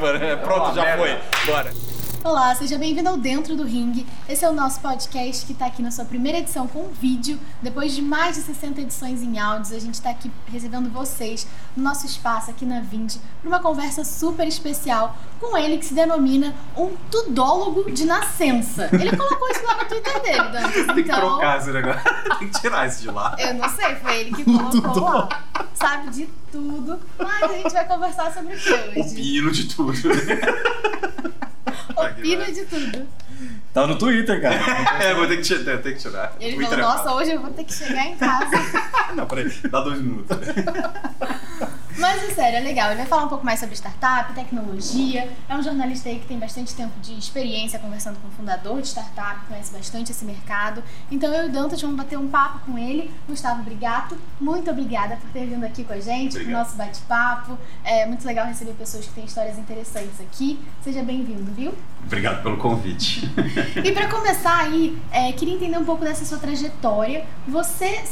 whatever. Pronto, já foi. Bora. Olá, seja bem-vindo ao Dentro do Ring. Esse é o nosso podcast que está aqui na sua primeira edição com vídeo. Depois de mais de 60 edições em áudios, a gente está aqui recebendo vocês no nosso espaço aqui na Vind para uma conversa super especial com ele que se denomina um tudólogo de nascença. Ele colocou isso lá no Twitter dele, Dantas. Tem que então, trocar esse negócio. Tem que tirar isso de lá. Eu não sei, foi ele que colocou lá. Sabe de tudo, mas a gente vai conversar sobre o que hoje? Opino de tudo. Opina de tudo. Tá no Twitter, cara. É, vou ter que tirar. Tem que tirar. Ele Twitter falou, é nossa, hoje eu vou ter que chegar em casa. Não, peraí. Dá dois minutos. Mas é sério, é legal. Ele vai falar um pouco mais sobre startup, tecnologia. É um jornalista aí que tem bastante tempo de experiência conversando com o fundador de startup, conhece bastante esse mercado. Então eu e o Dantas vamos bater um papo com ele. Gustavo Brigato, muito obrigada por ter vindo aqui com a gente, pro Obrigado. nosso bate-papo. É muito legal receber pessoas que têm histórias interessantes aqui. Seja bem-vindo, viu? Obrigado pelo convite. E para começar aí, é, queria entender um pouco dessa sua trajetória. Você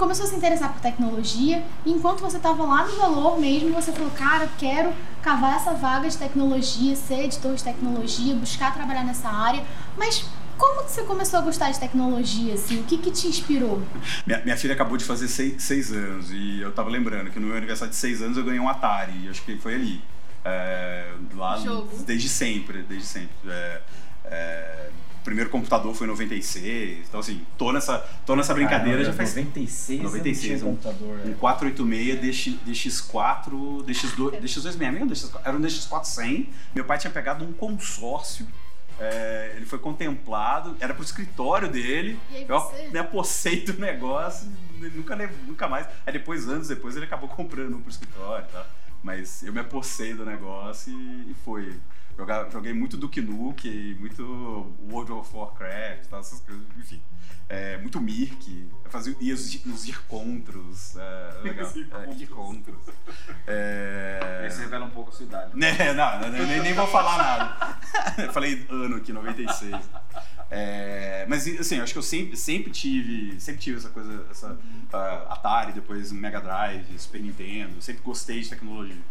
começou a se interessar por tecnologia e enquanto você estava lá no Valor mesmo, você falou, cara, eu quero cavar essa vaga de tecnologia, ser editor de tecnologia, buscar trabalhar nessa área. Mas como que você começou a gostar de tecnologia, assim? O que que te inspirou? Minha, minha filha acabou de fazer seis, seis anos e eu tava lembrando que no meu aniversário de seis anos eu ganhei um Atari. E acho que foi ali. É, lá Jogo. desde sempre, desde sempre. É, é, primeiro computador foi em 96. Então, assim, tô nessa, tô nessa brincadeira já faz 96, 96, eu um- computador. Um é. 486 DX, DX4, DX2, DX266, um DX4, era um DX4 100. Meu pai tinha pegado um consórcio, é, ele foi contemplado, era pro escritório dele. E aí Eu você? me apossei do negócio, nunca, nunca mais. Aí depois, anos depois, ele acabou comprando um pro escritório e tal. Mas eu me apossei do negócio e, e foi. Joga- joguei muito Duke Nukem, muito World of Warcraft, tal, essas coisas, enfim. É, muito Mirk, eu fazia ia os, os encontros, é, legal. É, encontros. É... Aí você revela um pouco a sua idade. Né, não, não, nem, nem vou falar nada. Eu falei ano aqui, 96. É, mas assim, eu acho que eu sempre, sempre tive, sempre tive essa coisa, essa ah, Atari, depois Mega Drive, Super Nintendo, sempre gostei de tecnologia.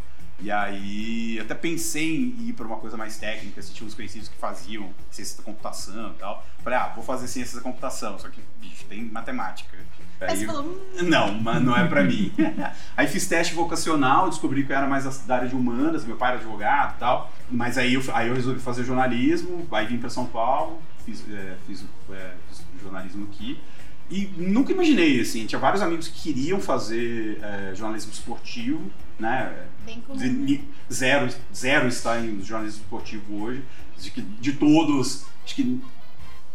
E aí até pensei em ir para uma coisa mais técnica, se tinha uns conhecidos que faziam ciência da computação e tal. Falei, ah, vou fazer ciência da computação, só que, bicho, tem matemática. Aí Aí- falou, hum, não, mas não é pra mim. aí fiz teste vocacional, descobri que eu era mais da- área de humanas, meu pai era advogado e tal. Mas aí eu, aí eu resolvi fazer jornalismo, aí vim pra São Paulo, fiz, é, fiz, é, fiz jornalismo aqui. E nunca imaginei, assim, tinha vários amigos que queriam fazer é, jornalismo esportivo, né? bem comum. Ni- Zero, zero está em jornalismo esportivo hoje. De, de todos, acho que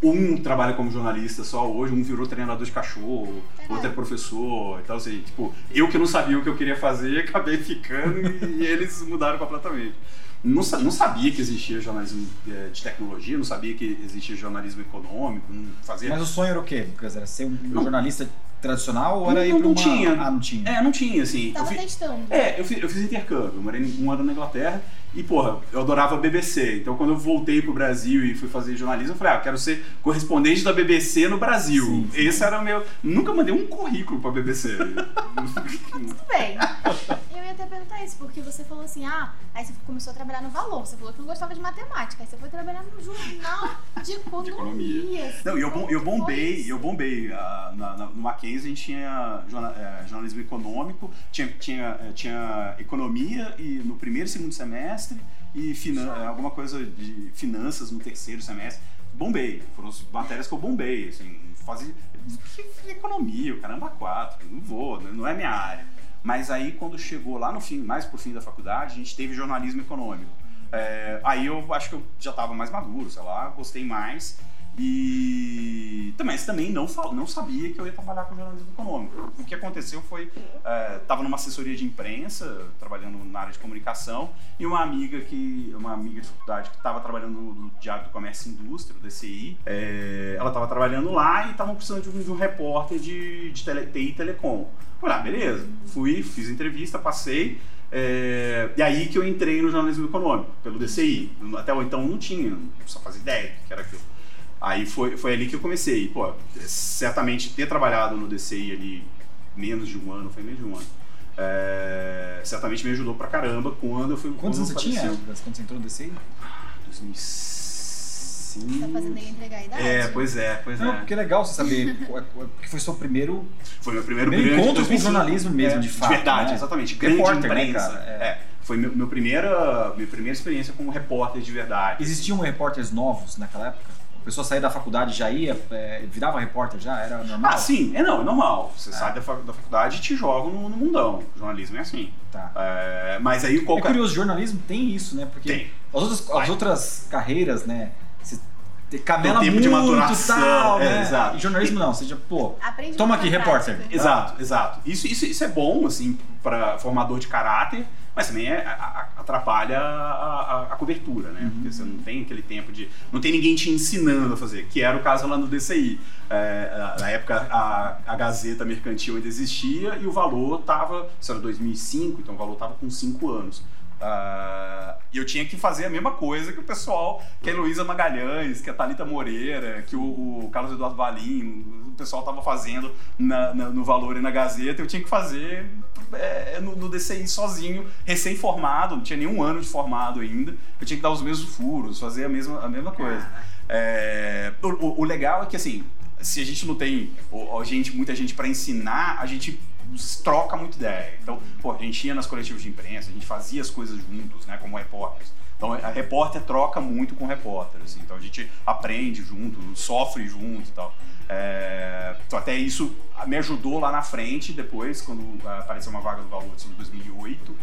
um trabalha como jornalista só hoje, um virou treinador de cachorro, É. outro é professor. Então, assim, tipo, eu que não sabia o que eu queria fazer, acabei ficando e, e eles mudaram completamente. Não, não sabia que existia jornalismo eh, de tecnologia, não sabia que existia jornalismo econômico, não fazia. Mas o sonho era o quê, Lucas? Era ser um Não. jornalista tradicional ou era Não, ir pra uma... tinha. Ah, não tinha. É, não tinha, assim. eu Tava fi- testando. É, eu fiz, eu fiz intercâmbio, eu morei um ano na Inglaterra e, porra, eu adorava a BBC. Então, quando eu voltei pro Brasil e fui fazer jornalismo, eu falei, ah, quero ser correspondente da BBC no Brasil. Sim, sim. Esse era o meu. Nunca mandei um currículo pra BBC. Tudo bem. Eu ia até perguntar isso, porque você falou assim, ah, aí você começou a trabalhar no Valor, você falou que não gostava de matemática, aí você foi trabalhar num jornal de economia. economia. assim, Não, e eu, bom- eu bombei, eu bombei. ah, na, na, no Mackenzie a gente tinha eh, jornalismo econômico, tinha, tinha, eh, tinha economia e no primeiro e segundo semestre e finan eh, alguma coisa de finanças no terceiro semestre. Bombei, foram as matérias que eu bombei, assim, fazer economia, o caramba quatro, não vou, né, não é minha área. Mas aí quando chegou lá no fim, mais pro fim da faculdade, a gente teve jornalismo econômico. É, aí eu acho que eu já estava mais maduro, sei lá, gostei mais. E também, também não, não sabia que eu ia trabalhar com jornalismo econômico. O que aconteceu foi, estava numa assessoria de imprensa, trabalhando na área de comunicação, e uma amiga que, uma amiga de faculdade que estava trabalhando no, Diário do Comércio e Indústria, o DCI, é, ela estava trabalhando lá e estavam precisando de um, de um repórter de, de tele, TI Telecom. Falei, ah, beleza. Fui, fiz entrevista, passei. é, e aí que eu entrei no jornalismo econômico, pelo DCI. Até então não tinha, só fazia ideia do que era aquilo. Aí foi, foi ali que eu comecei. Pô, certamente ter trabalhado no DCI ali menos de um ano, foi menos de um ano. é, certamente me ajudou pra caramba quando eu fui. Quantos quando anos você tinha apareceu. Quando você entrou no DCI? 2005. Tá fazendo ele entregar a idade? É, pois é, pois Não, é. porque é legal você saber, é- é- porque foi seu primeiro Foi meu primeiro, Primeiro grande encontro com 2005. jornalismo mesmo, É, de fato, verdade, né? exatamente. Grande Repórter, né, imprensa. cara? É. É. Foi meu, meu primeira, minha primeira experiência como repórter de verdade. Existiam repórteres novos naquela época? A pessoa saía da faculdade já ia, é, virava repórter já? Era normal? Ah, sim, é não, é normal. Você É. sai da, fa- da faculdade e te jogam no, no mundão. jornalismo é assim. Tá. É, mas aí É qualquer. curioso, jornalismo tem isso, né? Porque Tem. as outras, as outras carreiras, né? Você te- camela Tem tempo de muito maturação, tal, é, né? exato. E jornalismo não, seja, pô, Aprende Toma aqui, repórter. prática. Exato, exato. Isso, isso, isso é bom, assim, para formador de caráter, mas também é- atrapalha a, a- a cobertura, né? Porque você não tem aquele tempo de. Não tem ninguém te ensinando a fazer, que era o caso lá no DCI. É, na época a, a Gazeta Mercantil ainda existia e o valor tava. Isso era 2005, então o valor tava com 5 anos. E eu tinha que fazer a mesma coisa que o pessoal, que a Heloísa Magalhães, que a Thalita Moreira, que o, o Carlos Eduardo Valim, o pessoal tava fazendo na- na- no Valor e na Gazeta, eu tinha que fazer é, no, no DCI sozinho, recém-formado, não tinha nenhum ano de formado ainda, eu tinha que dar os mesmos furos, fazer a mesma, a mesma coisa. É, o, o- legal é que assim, se a gente não tem gente, muita gente para ensinar, a gente troca muita ideia. Então, pô, a gente ia nas coletivas de imprensa, a gente fazia as coisas juntos, né, como repórteres. Então, a repórter troca muito com repórter, assim. Então, a gente aprende junto, sofre junto e tal. É, então, até isso me ajudou lá na frente, depois, quando apareceu uma vaga do Valor em 2008.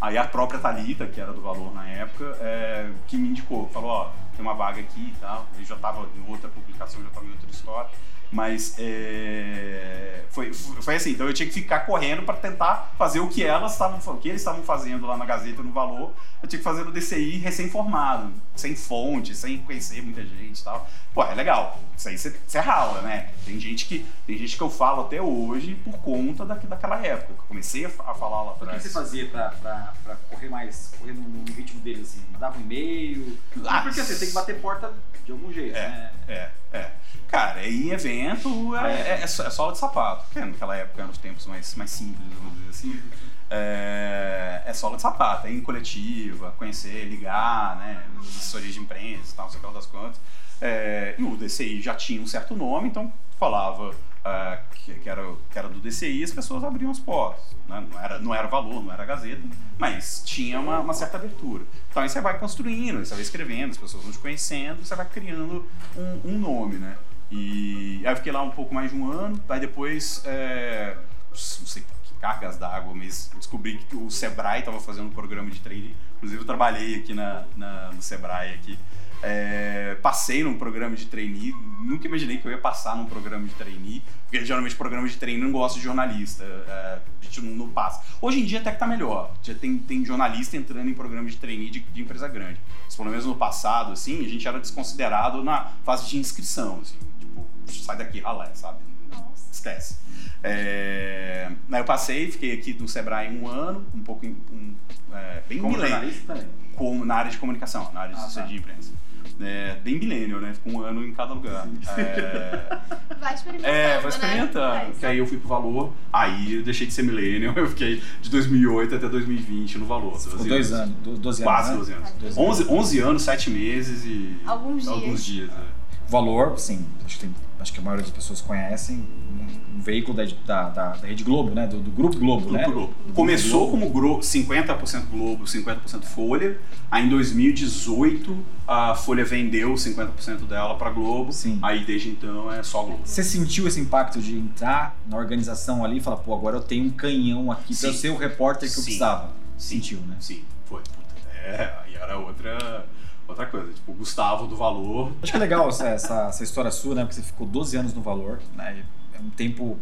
Aí a própria Thalita, que era do Valor na época, é, que me indicou, falou, ó, tem uma vaga aqui e tal. Eu já estava em outra publicação, já estava em outra história. Mas é, foi, foi assim, então eu tinha que ficar correndo para tentar fazer o que elas estavam, o que eles estavam fazendo lá na Gazeta no Valor, eu tinha que fazer no DCI recém-formado, sem fonte, sem conhecer muita gente e tal. Pô, é legal. Isso aí você rala, né? Tem gente que tem gente que eu falo até hoje por conta da, daquela época. que Eu comecei a, a falar lá o que atrás. você fazia pra correr mais, correr no, no ritmo deles, assim? Mandava um e-mail? Ah, porque assim, tem que bater porta de algum jeito, né? É, é. Cara, em evento é, é, é só- é sola de sapato. Porque naquela época eram os tempos mais, mais simples, vamos dizer assim. É, é sola de sapato, é ir em coletiva, conhecer, ligar, né? Assessorias de imprensa e tal, não sei o que das quantas. É, e o DCI já tinha um certo nome, então falava ah, que, que era, que era do DCI as pessoas abriam as portas. Né? Não, era, não era valor, não era Gazeta, mas tinha uma, uma certa abertura. Então aí você vai construindo, você vai escrevendo, as pessoas vão te conhecendo, você vai criando um, um nome, né? E aí eu fiquei lá um pouco mais de um ano, aí depois, é, não sei que cargas d'água, mas descobri que o Sebrae estava fazendo um programa de trainee. Inclusive eu trabalhei aqui na, na- no Sebrae aqui. É, passei num programa de trainee, nunca imaginei que eu ia passar num programa de trainee, porque geralmente programa de trainee não gosta de jornalista, é, a gente não, não passa. Hoje em dia até que tá melhor, já tem, tem jornalista entrando em programa de trainee de, de empresa grande. Mas pelo menos no passado, assim, a gente era desconsiderado na fase de inscrição, assim, tipo, sai daqui, ralé, sabe? Nossa. Esquece. É, aí eu passei, fiquei aqui no Sebrae um ano, um pouco, um, é, bem Como milênio jornalista também. como na área de comunicação, na área de Ah, assessoria tá. de imprensa. É, bem milênio, né? Ficou um ano em cada lugar. É, Vai experimentando, é, vai né? experimentando. Vai. Que aí eu fui pro valor, aí eu deixei de ser milênio, eu fiquei de 2008 até 2020 no valor. Ficou 12 dois anos, do- 12 anos, Quase né? 12 anos. Doze 11, 11 anos, 7 meses e. Alguns dias. Alguns dias. é. Valor, sim, acho que, tem- acho que a maioria das pessoas conhecem, um, um veículo da, da, da, da Rede Globo, né? Do, do Grupo Globo, Grupo né? Globo. Começou Globo. como Gro- 50% Globo, 50% Folha. Aí em 2018 a Folha vendeu 50% dela para Globo. Sim. Aí desde então é só Globo. Você sentiu esse impacto de entrar na organização ali e falar, pô, agora eu tenho um canhão aqui pra eu Sim. ser o repórter que eu Sim. precisava? Sim. Sentiu, né? Sim, foi. Puta, É, aí era outra, outra coisa. Tipo, Gustavo do Valor. Acho que é legal essa, essa, essa história sua, né? Porque você ficou 12 anos no valor, né? É um tempo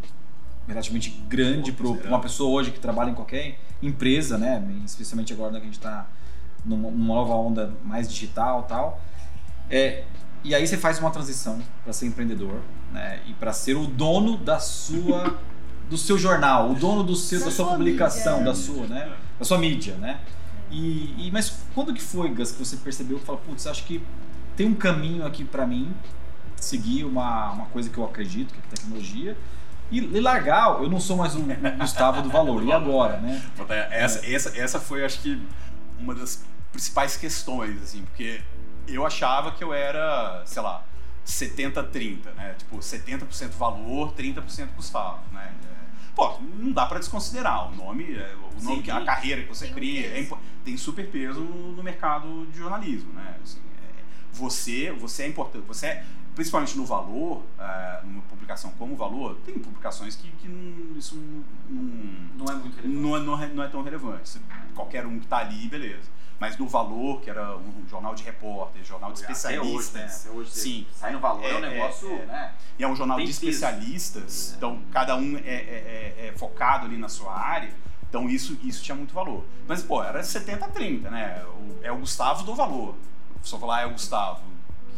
relativamente grande para uma pessoa hoje que trabalha em qualquer empresa, né? Especialmente agora né, que a gente está numa, numa nova onda mais digital e tal. É, e aí você faz uma transição para ser empreendedor, né? E para ser o dono da sua do seu jornal, o dono do seu, da, Da sua sua publicação, mídia. da sua, né? Da sua mídia, né? E, e- mas quando que foi, Gus, que você percebeu que falou, putz, acho que tem um caminho aqui para mim seguir uma, uma coisa que eu acredito, que é tecnologia, E, e largar, eu não sou mais o Gustavo do valor. E agora, né? Essa, essa, essa foi, acho que, uma das principais questões, assim, porque eu achava que eu era, sei lá, 70-30, né? Tipo, 70% valor, 30% Gustavo, né? Pô, não dá para desconsiderar. O nome, é, o nome Sim, a carreira que você tem cria, é, tem super peso no, mercado de jornalismo, né? Assim, é, você, você é importante, você é, principalmente no valor, é, numa publicação como valor, tem publicações que, que não, isso não, não, é muito relevante. Não é, não é, não é tão relevante. Qualquer um que tá ali, beleza mas no Valor, que era um jornal de repórter, jornal de especialistas. Hoje, né? hoje Sim. Sai no Valor é, é um negócio, é, né? E é um jornal Tem de especialistas, é. então cada um é, é, é, focado ali na sua área. Então isso, isso tinha muito valor. Mas, pô, era 70-30, né? é o Gustavo do valor. Só falar, é o Gustavo.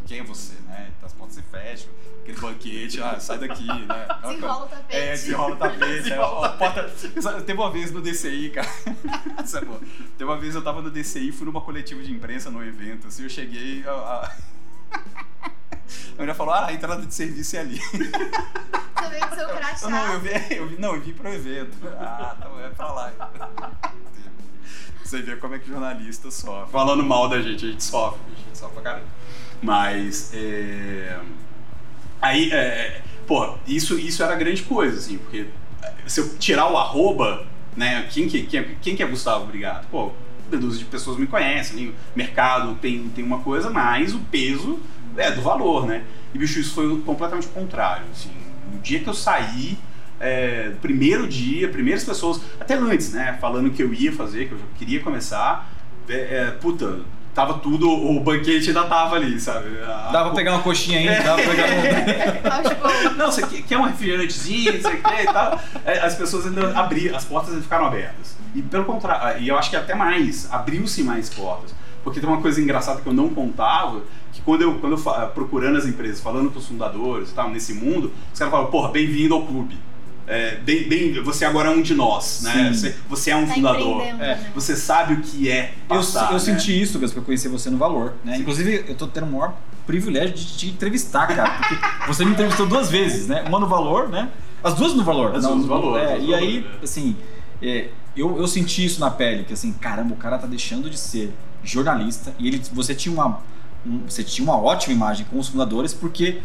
Quem é você, né? As portas se fecham aquele banquete, ah, sai daqui, né? Desenrola o tapete. É, desenrola o tapete. é, porta... Teve uma vez no DCI, cara. Isso é bom. Teve uma vez eu tava no DCI, fui numa coletiva de imprensa num evento, assim, eu cheguei. A, a... mulher falou, ah, a entrada de serviço é ali. Você veio com seu crachá. Não, eu vi, eu vi, não, eu vim pro evento. Ah, então é pra lá. Você vê como é que jornalista sofre. Falando mal da gente, a gente sofre, a gente sofre pra caramba. Mas, é... Aí, é, é, pô, isso, isso era grande coisa, assim, porque se eu tirar o arroba, né, quem que, quem, quem que é Gustavo Obrigado? Pô, dúzia de pessoas me conhecem, o mercado tem, tem uma coisa, mas o peso é do valor, né? E, bicho, isso foi completamente contrário, assim. No dia que eu saí, é, primeiro dia, primeiras pessoas, até antes, né, falando que eu ia fazer, que eu queria começar, é, é, puta, tava tudo, o banquete ainda tava ali, sabe? A, dava pra pegar uma coxinha ainda, dava pra pegar um... não, você quer um refrigerantezinho, você quer e tal. É, as pessoas ainda abriram, as portas ainda ficaram abertas. E pelo contrário, e eu acho que até mais, abriu-se mais portas. Porque tem uma coisa engraçada que eu não contava, que quando eu, quando eu procurando as empresas, falando com os fundadores e tal, nesse mundo, os caras falam, porra, bem-vindo ao clube é, bem, bem, você agora é um de nós, né? Você, você, é um tá fundador. É, né? Você sabe o que é. Passar, eu, eu né? senti isso, porque eu conheci você no Valor. Né? Inclusive, eu tô tendo o maior privilégio de te entrevistar, cara. Porque você me entrevistou duas vezes, né? Uma no Valor, né? As duas no Valor. As duas no Valor. É, e aí, é. assim, é, eu, eu senti isso na pele, que assim, caramba, o cara tá deixando de ser jornalista e ele, você tinha uma, um, você tinha uma ótima imagem com os fundadores porque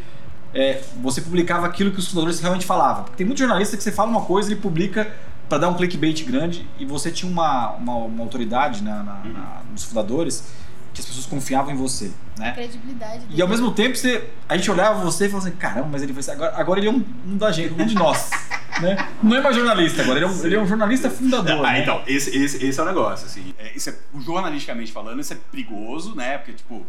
é, você publicava aquilo que os fundadores realmente falavam. Tem muito jornalista que você fala uma coisa, ele publica para dar um clickbait grande e você tinha uma, uma, uma autoridade na, na, uhum. na, nos fundadores que as pessoas confiavam em você, né? Credibilidade. E ao mesmo tempo você, a gente olhava você e falava assim, caramba, mas ele vai ser, agora, agora ele é um, um da gente, um de nós. né? Não é mais jornalista agora, ele é um, ele é um jornalista fundador. Ah, né? então, esse, esse, esse é o negócio, assim. É, isso é, jornalisticamente falando, isso é perigoso, né? Porque, tipo,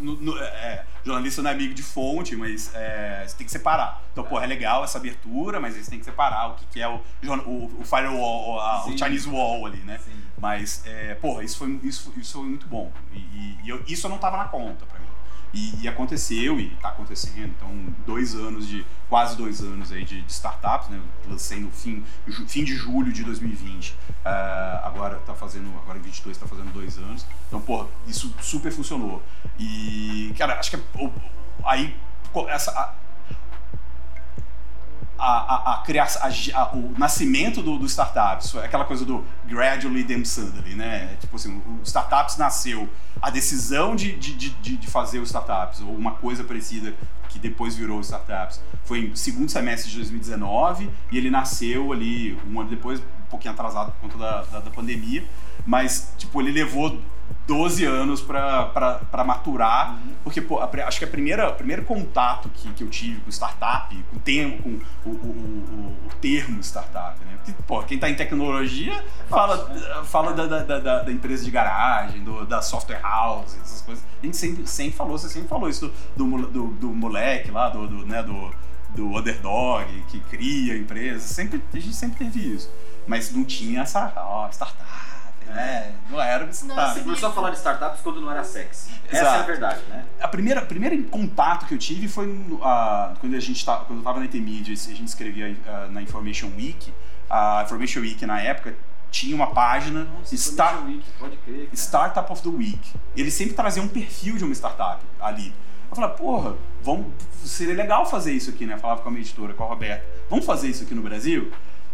no, no, é, jornalista não é amigo de fonte, mas é, você tem que separar. Então, porra, é legal essa abertura, mas você tem que separar o que, que é o, o, o firewall, a, o Chinese wall ali, né? Sim. Mas, é, porra, isso foi, isso, isso foi muito bom. E, e, eu, isso eu não tava na conta pra. E, e, aconteceu e está acontecendo. Então, dois anos de quase dois anos aí de, de startups, né? lancei no fim, fim de julho de 2020. Uh, ah, agora está fazendo, agora em 22 está fazendo dois anos. Então, porra, isso super funcionou. E, cara, acho que é, aí essa a, a, a, criação, a, o nascimento do, do startups, aquela coisa do gradually then suddenly, né? Tipo assim, o startups nasceu, a decisão de, de, de, de fazer o startups, ou uma coisa parecida que depois virou startups, foi em segundo semestre de 2019 e ele nasceu ali um ano depois, um pouquinho atrasado por conta da, da, da pandemia, mas tipo, ele levou 12 anos para maturar, uhum. porque pô, a, acho que a primeira, o primeiro contato que, que eu tive com startup, com o termo, com o, o, o, o termo startup, né? Porque, pô, quem está em tecnologia fala, né? fala da, da, da, da, empresa de garagem, do, da software house, essas coisas. A gente sempre, sempre falou, você sempre falou isso do, do, do, do moleque lá, do, do, né, do, do underdog que cria empresa, sempre, a gente sempre teve isso. Mas não tinha essa ó, startup né? Não era uma startup. Você começou a falar de startups quando não era sexy. Essa Exato. é a verdade, né? A primeira, primeiro contato que eu tive foi uh, quando a gente tá, quando eu estava na Intermediate, a gente escrevia uh, na Information Week. A Information Week na época tinha uma página Nossa, Start, Week, pode crer, Startup of the Week. Ele sempre trazia um perfil de uma startup ali. Eu falei, porra, vamos, seria legal fazer isso aqui, né? Eu falava com a minha editora, com a Roberta. Vamos fazer isso aqui no Brasil?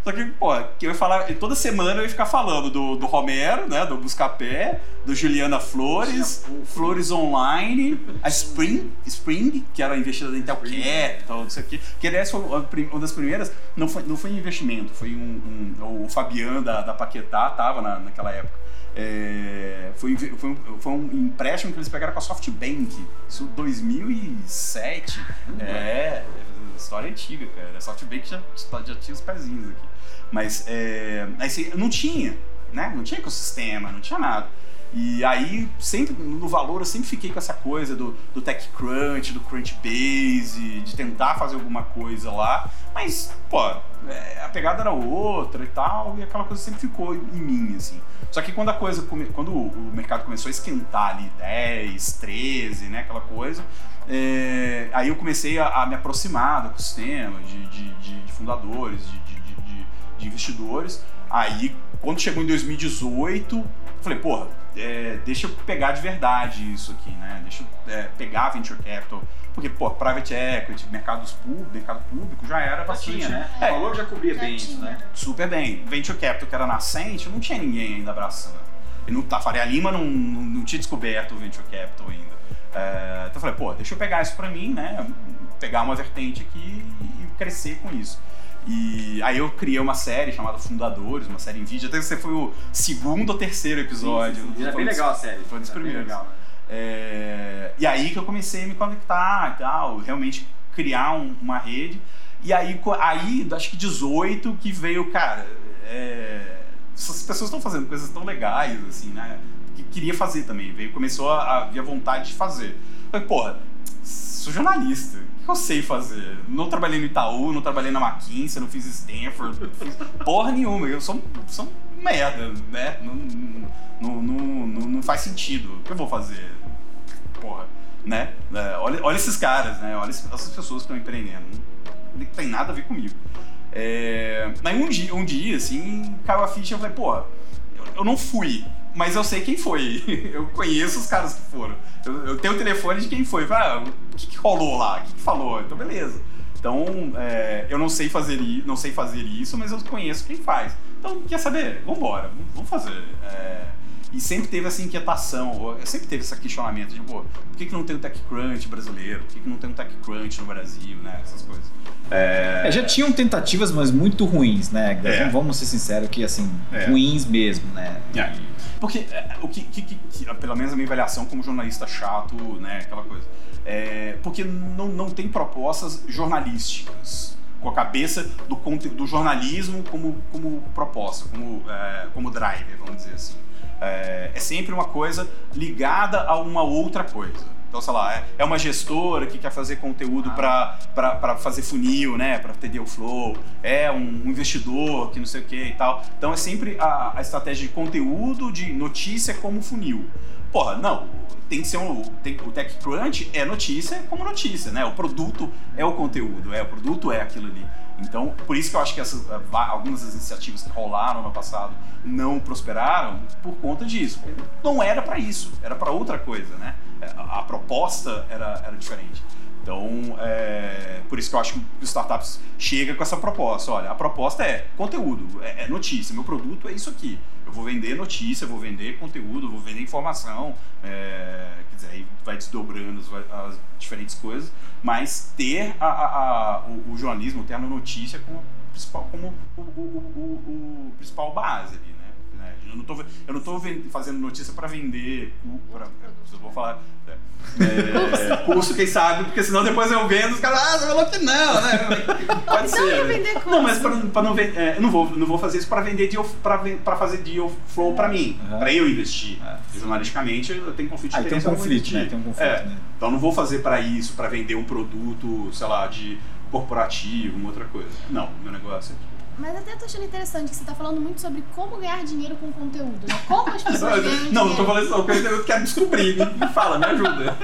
Só que, pô, que eu ia falar, toda semana eu ia ficar falando do, do Romero, né, do Buscapé, do Juliana Flores, Flores Online, a Spring, Spring, que era investida da Intel Capital, não sei o quê. Que aliás foi uma das primeiras, não foi, não foi investimento, foi um, um o Fabiano da, da Paquetá tava na, naquela época. É, foi, foi, um, foi um empréstimo que eles pegaram com a SoftBank, isso 2007. É, história antiga, cara. A SoftBank já, já tinha os pezinhos aqui. Mas é, aí não tinha, né? Não tinha ecossistema, não tinha nada. E aí, sempre no valor, eu sempre fiquei com essa coisa do, do TechCrunch, do Crunchbase, de tentar fazer alguma coisa lá. Mas, pô, é, a pegada era outra e tal, e aquela coisa sempre ficou em mim, assim. Só que quando a coisa, quando o mercado começou a esquentar ali, 10, 13, né, aquela coisa, é, aí eu comecei a, a, me aproximar do ecossistema, de, de, de, de fundadores, de, de investidores. Aí, quando chegou em 2018, falei, porra, é, deixa eu pegar de verdade isso aqui, né? Deixa eu é, pegar venture capital. Porque, pô, private equity, mercados público, mercado público já era bastante. Tinha, né? É, o valor já cobria já bem tinha. isso, né? Super bem. Venture capital, que era nascente, não tinha ninguém ainda abraçando. E no, a Faria Lima não, não, não, tinha descoberto o venture capital ainda. É, então eu falei, pô, deixa eu pegar isso pra mim, né? Pegar uma vertente aqui e crescer com isso. E aí eu criei uma série chamada Fundadores, uma série em vídeo. Até você foi o segundo ou terceiro episódio. Sim, sim, sim. É bem legal a série. Foi um dos primeiros. Legal, né? é... E aí que eu comecei a me conectar e tal, realmente criar um, uma rede. E aí, aí, acho que 18 que veio, cara, é... essas pessoas estão fazendo coisas tão legais, assim, né? Que queria fazer também. Veio, começou a, a a vontade de fazer. Falei, porra, sou jornalista que eu sei fazer? Não trabalhei no Itaú, não trabalhei na McKinsey, não fiz Stanford, não fiz porra nenhuma. Eu sou, sou merda, né? Não, não, não, não, faz sentido. O que eu vou fazer? Porra, né? É, olha, olha esses caras, né? Olha essas pessoas que estão empreendendo. Não tem nada a ver comigo. É... Um dia, um dia, assim, caiu a ficha e eu falei, porra, eu, eu não fui, mas eu sei quem foi. Eu conheço os caras que foram. Eu, eu tenho o telefone de quem foi. ah, o que, que rolou lá? O que, que falou? Então, beleza. Então, é, eu não sei fazer não sei fazer isso, mas eu conheço quem faz. Então, quer saber? Vambora, vamos fazer. É, e sempre teve essa inquietação, sempre teve esse questionamento de, pô, por que, que não tem um TechCrunch brasileiro? Por que, que não tem um TechCrunch no Brasil, né? Essas coisas. É... É, já tinham tentativas, mas muito ruins, né? É. Vamos ser sinceros que, assim, é. ruins mesmo, né? É. Porque, é, o que, que, que, pelo menos a minha avaliação como jornalista chato, né? Aquela coisa. É, porque não, não tem propostas jornalísticas com a cabeça do, do jornalismo como, como proposta, como, como driver, vamos dizer assim. É, é sempre uma coisa ligada a uma outra coisa. Então, sei lá, é, é uma gestora que quer fazer conteúdo ah. para fazer funil, né? Para ter deal flow. É um investidor que não sei o que e tal. Então, é sempre a, a estratégia de conteúdo, de notícia como funil. Porra, não. Tem que ser um. Tem, o TechCrunch é notícia como notícia, né? O produto é o conteúdo, é o produto é aquilo ali. Então, por isso que eu acho que essas, eh, algumas das iniciativas que rolaram no passado não prosperaram por conta disso. Não era para isso, era para outra coisa, né? A, proposta era, era diferente. Então, é, por isso que eu acho que o startups chega com essa proposta. Olha, a proposta é conteúdo, é, é notícia. Meu produto é isso aqui. Eu vou vender notícia, vou vender conteúdo, vou vender informação. É, quer dizer, aí vai desdobrando as, as diferentes coisas mas ter a, a, a, o, o, jornalismo, ter a notícia como, principal, como o, o, principal base ali, né? né? Eu não tô, eu não tô fazendo notícia para vender, pra, eu vou falar é, curso, quem sabe, porque senão depois eu vendo os caras, ah, você falou que não, né? Pode então ser. vender curso. Não, mas pra não vender, é, não vou, não vou fazer isso para vender deal, pra, pra fazer deal flow para mim, uhum. para eu investir. É. Jornalisticamente eu tenho conflito de ah, tem um conflito, né? Tem um conflito, é. né? Então não vou fazer para isso, para vender um produto, sei lá, de corporativo, uma outra coisa. Não, meu negócio é mas até eu tô achando interessante que você tá falando muito sobre como ganhar dinheiro com conteúdo, né? Como as pessoas ganham dinheiro. Não, não tô falando não, eu quero descobrir. Me fala, me ajuda.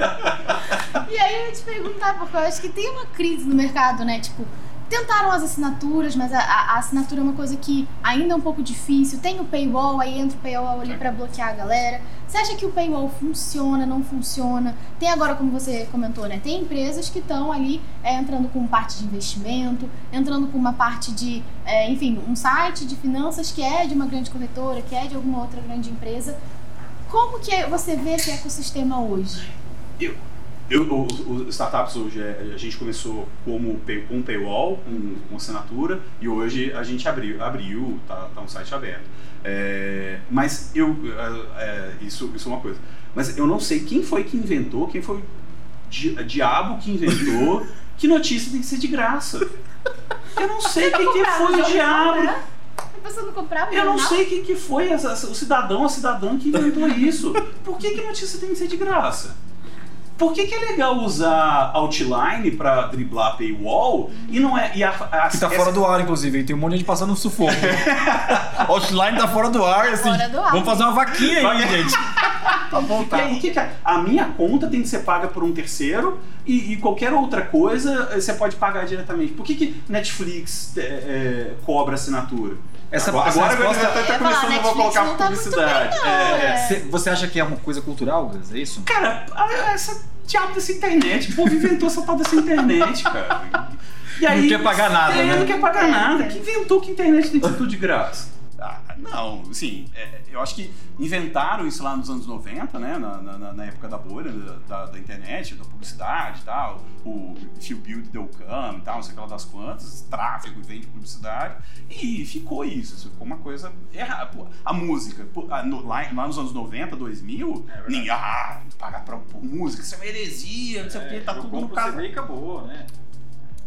e aí eu ia te perguntar, porque eu acho que tem uma crise no mercado, né? Tipo, tentaram as assinaturas, mas a, a- assinatura é uma coisa que ainda é um pouco difícil. Tem o paywall, aí entra o paywall ali pra bloquear a galera. Você acha que o paywall funciona, não funciona? Tem agora, como você comentou, né? Tem empresas que estão ali é, entrando com parte de investimento, entrando com uma parte de, é, enfim, um site de finanças que é de uma grande corretora, que é de alguma outra grande empresa. Como que você vê esse ecossistema hoje? Eu, o- o- os startups hoje, é, a gente começou como com paywall, com, com assinatura, e hoje a gente abriu, abriu tá, tá um site aberto. É, mas eu, é, é, isso, isso é uma coisa. Mas eu não sei quem foi que inventou, quem foi o di- diabo que inventou que notícia tem que ser de graça. Eu não sei quem que foi o diabo. né? Comprava Eu não sei quem que foi essa- o cidadão, a cidadã que inventou isso. Por que, que notícia tem que ser de graça? Por que, que é legal usar Outline pra driblar paywall e não é. E a, a, Que tá essa- fora do ar, inclusive. hein? Tem um monte de gente passando um sufoco. Outline tá fora do ar, assim. Fora do ar. Vamos fazer uma vaquinha aí, gente. Pra E voltar. aí, que que é? a minha conta tem que ser paga por um terceiro e, e qualquer outra coisa eh, você pode pagar diretamente. Por que, que Netflix eh, eh, cobra assinatura? Essa- agora essa agora resposta- tá, tá Eu começando a Netflix colocar não tá muito publicidade. bem, não, É, é. Cê- Você acha que é uma coisa cultural, Gus? É isso? Cara, a- essa diabo dessa internet. O povo inventou essa tal dessa internet, cara. E Não quer pagar nada, é, né? Não quer pagar nada. é. Que inventou que a internet tem que ser tudo de graça? Não, assim, é, eu acho que inventaram isso lá nos anos 90, né? Na, na- na época da bolha da, da- internet, da publicidade e tal. O you build, they'll come e tal, não sei lá das quantas. Tráfego e vende publicidade. E ficou isso. Isso ficou uma coisa errada. Pô, A música, pô, a- no- lá, lá nos anos 90, 2000, É ninguém, ah, pagar pra, por música, isso é uma heresia, não sei o que, tá eu tudo no caso. Acabou, né?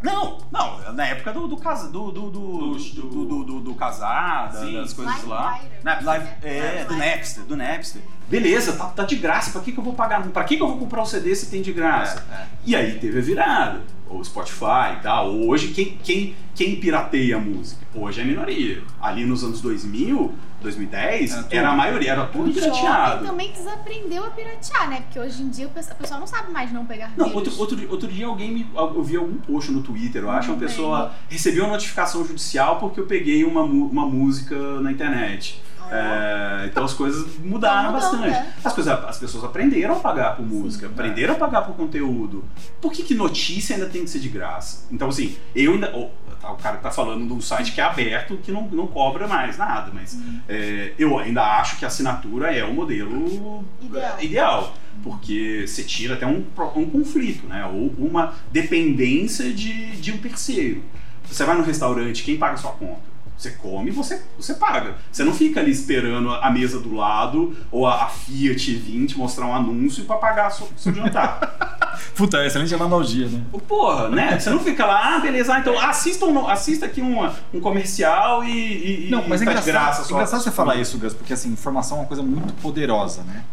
Não, não, na época do do casa- do do do do, Do- do, do, do, do casar, da- Sim. das coisas lá. Live, é, do Napster, do Napster. Beleza, tá, tá de graça, pra que, que eu vou pagar? Pra que, que eu vou comprar o CD se tem de graça? É, é. E aí teve a virada. O Spotify e tal. Hoje, quem, quem, quem pirateia a música? Hoje é a minoria. Ali nos anos 2000, 2010, Era era, a maioria, era tudo pirateado. também desaprendeu a piratear, né? Porque hoje em dia o pe- a pessoa não sabe mais não pegar Não, outro, outro, outro dia alguém me. Eu vi algum post no Twitter, eu acho, uma Também. pessoa recebeu uma notificação judicial porque eu peguei uma, uma música na internet. É, então as coisas mudaram Tá mudando, bastante. né? As, coisas, as pessoas aprenderam a pagar por música, aprenderam a pagar por conteúdo. Por que, que notícia ainda tem que ser de graça? Então, assim, eu ainda. o- tá, o cara tá falando de um site que é aberto, que não, não cobra mais nada, mas é, eu ainda acho que a assinatura é o modelo Ideal. é, ideal. Porque você tira até um, um conflito, né? Ou uma dependência de, de um terceiro. Você vai no restaurante, quem paga a sua conta? Você come, você, você paga. Você não fica ali esperando a mesa do lado ou a, a Fiat 20 mostrar um anúncio para pagar seu, seu jantar. Puta, excelente analogia, né? Porra, né? Você não fica lá, ah, beleza, ah, então assista, um, assista aqui um, um comercial e, e, Não, mas é e tá engraçado, é engraçado você falar isso, Gus, porque assim, informação é uma coisa muito poderosa, né?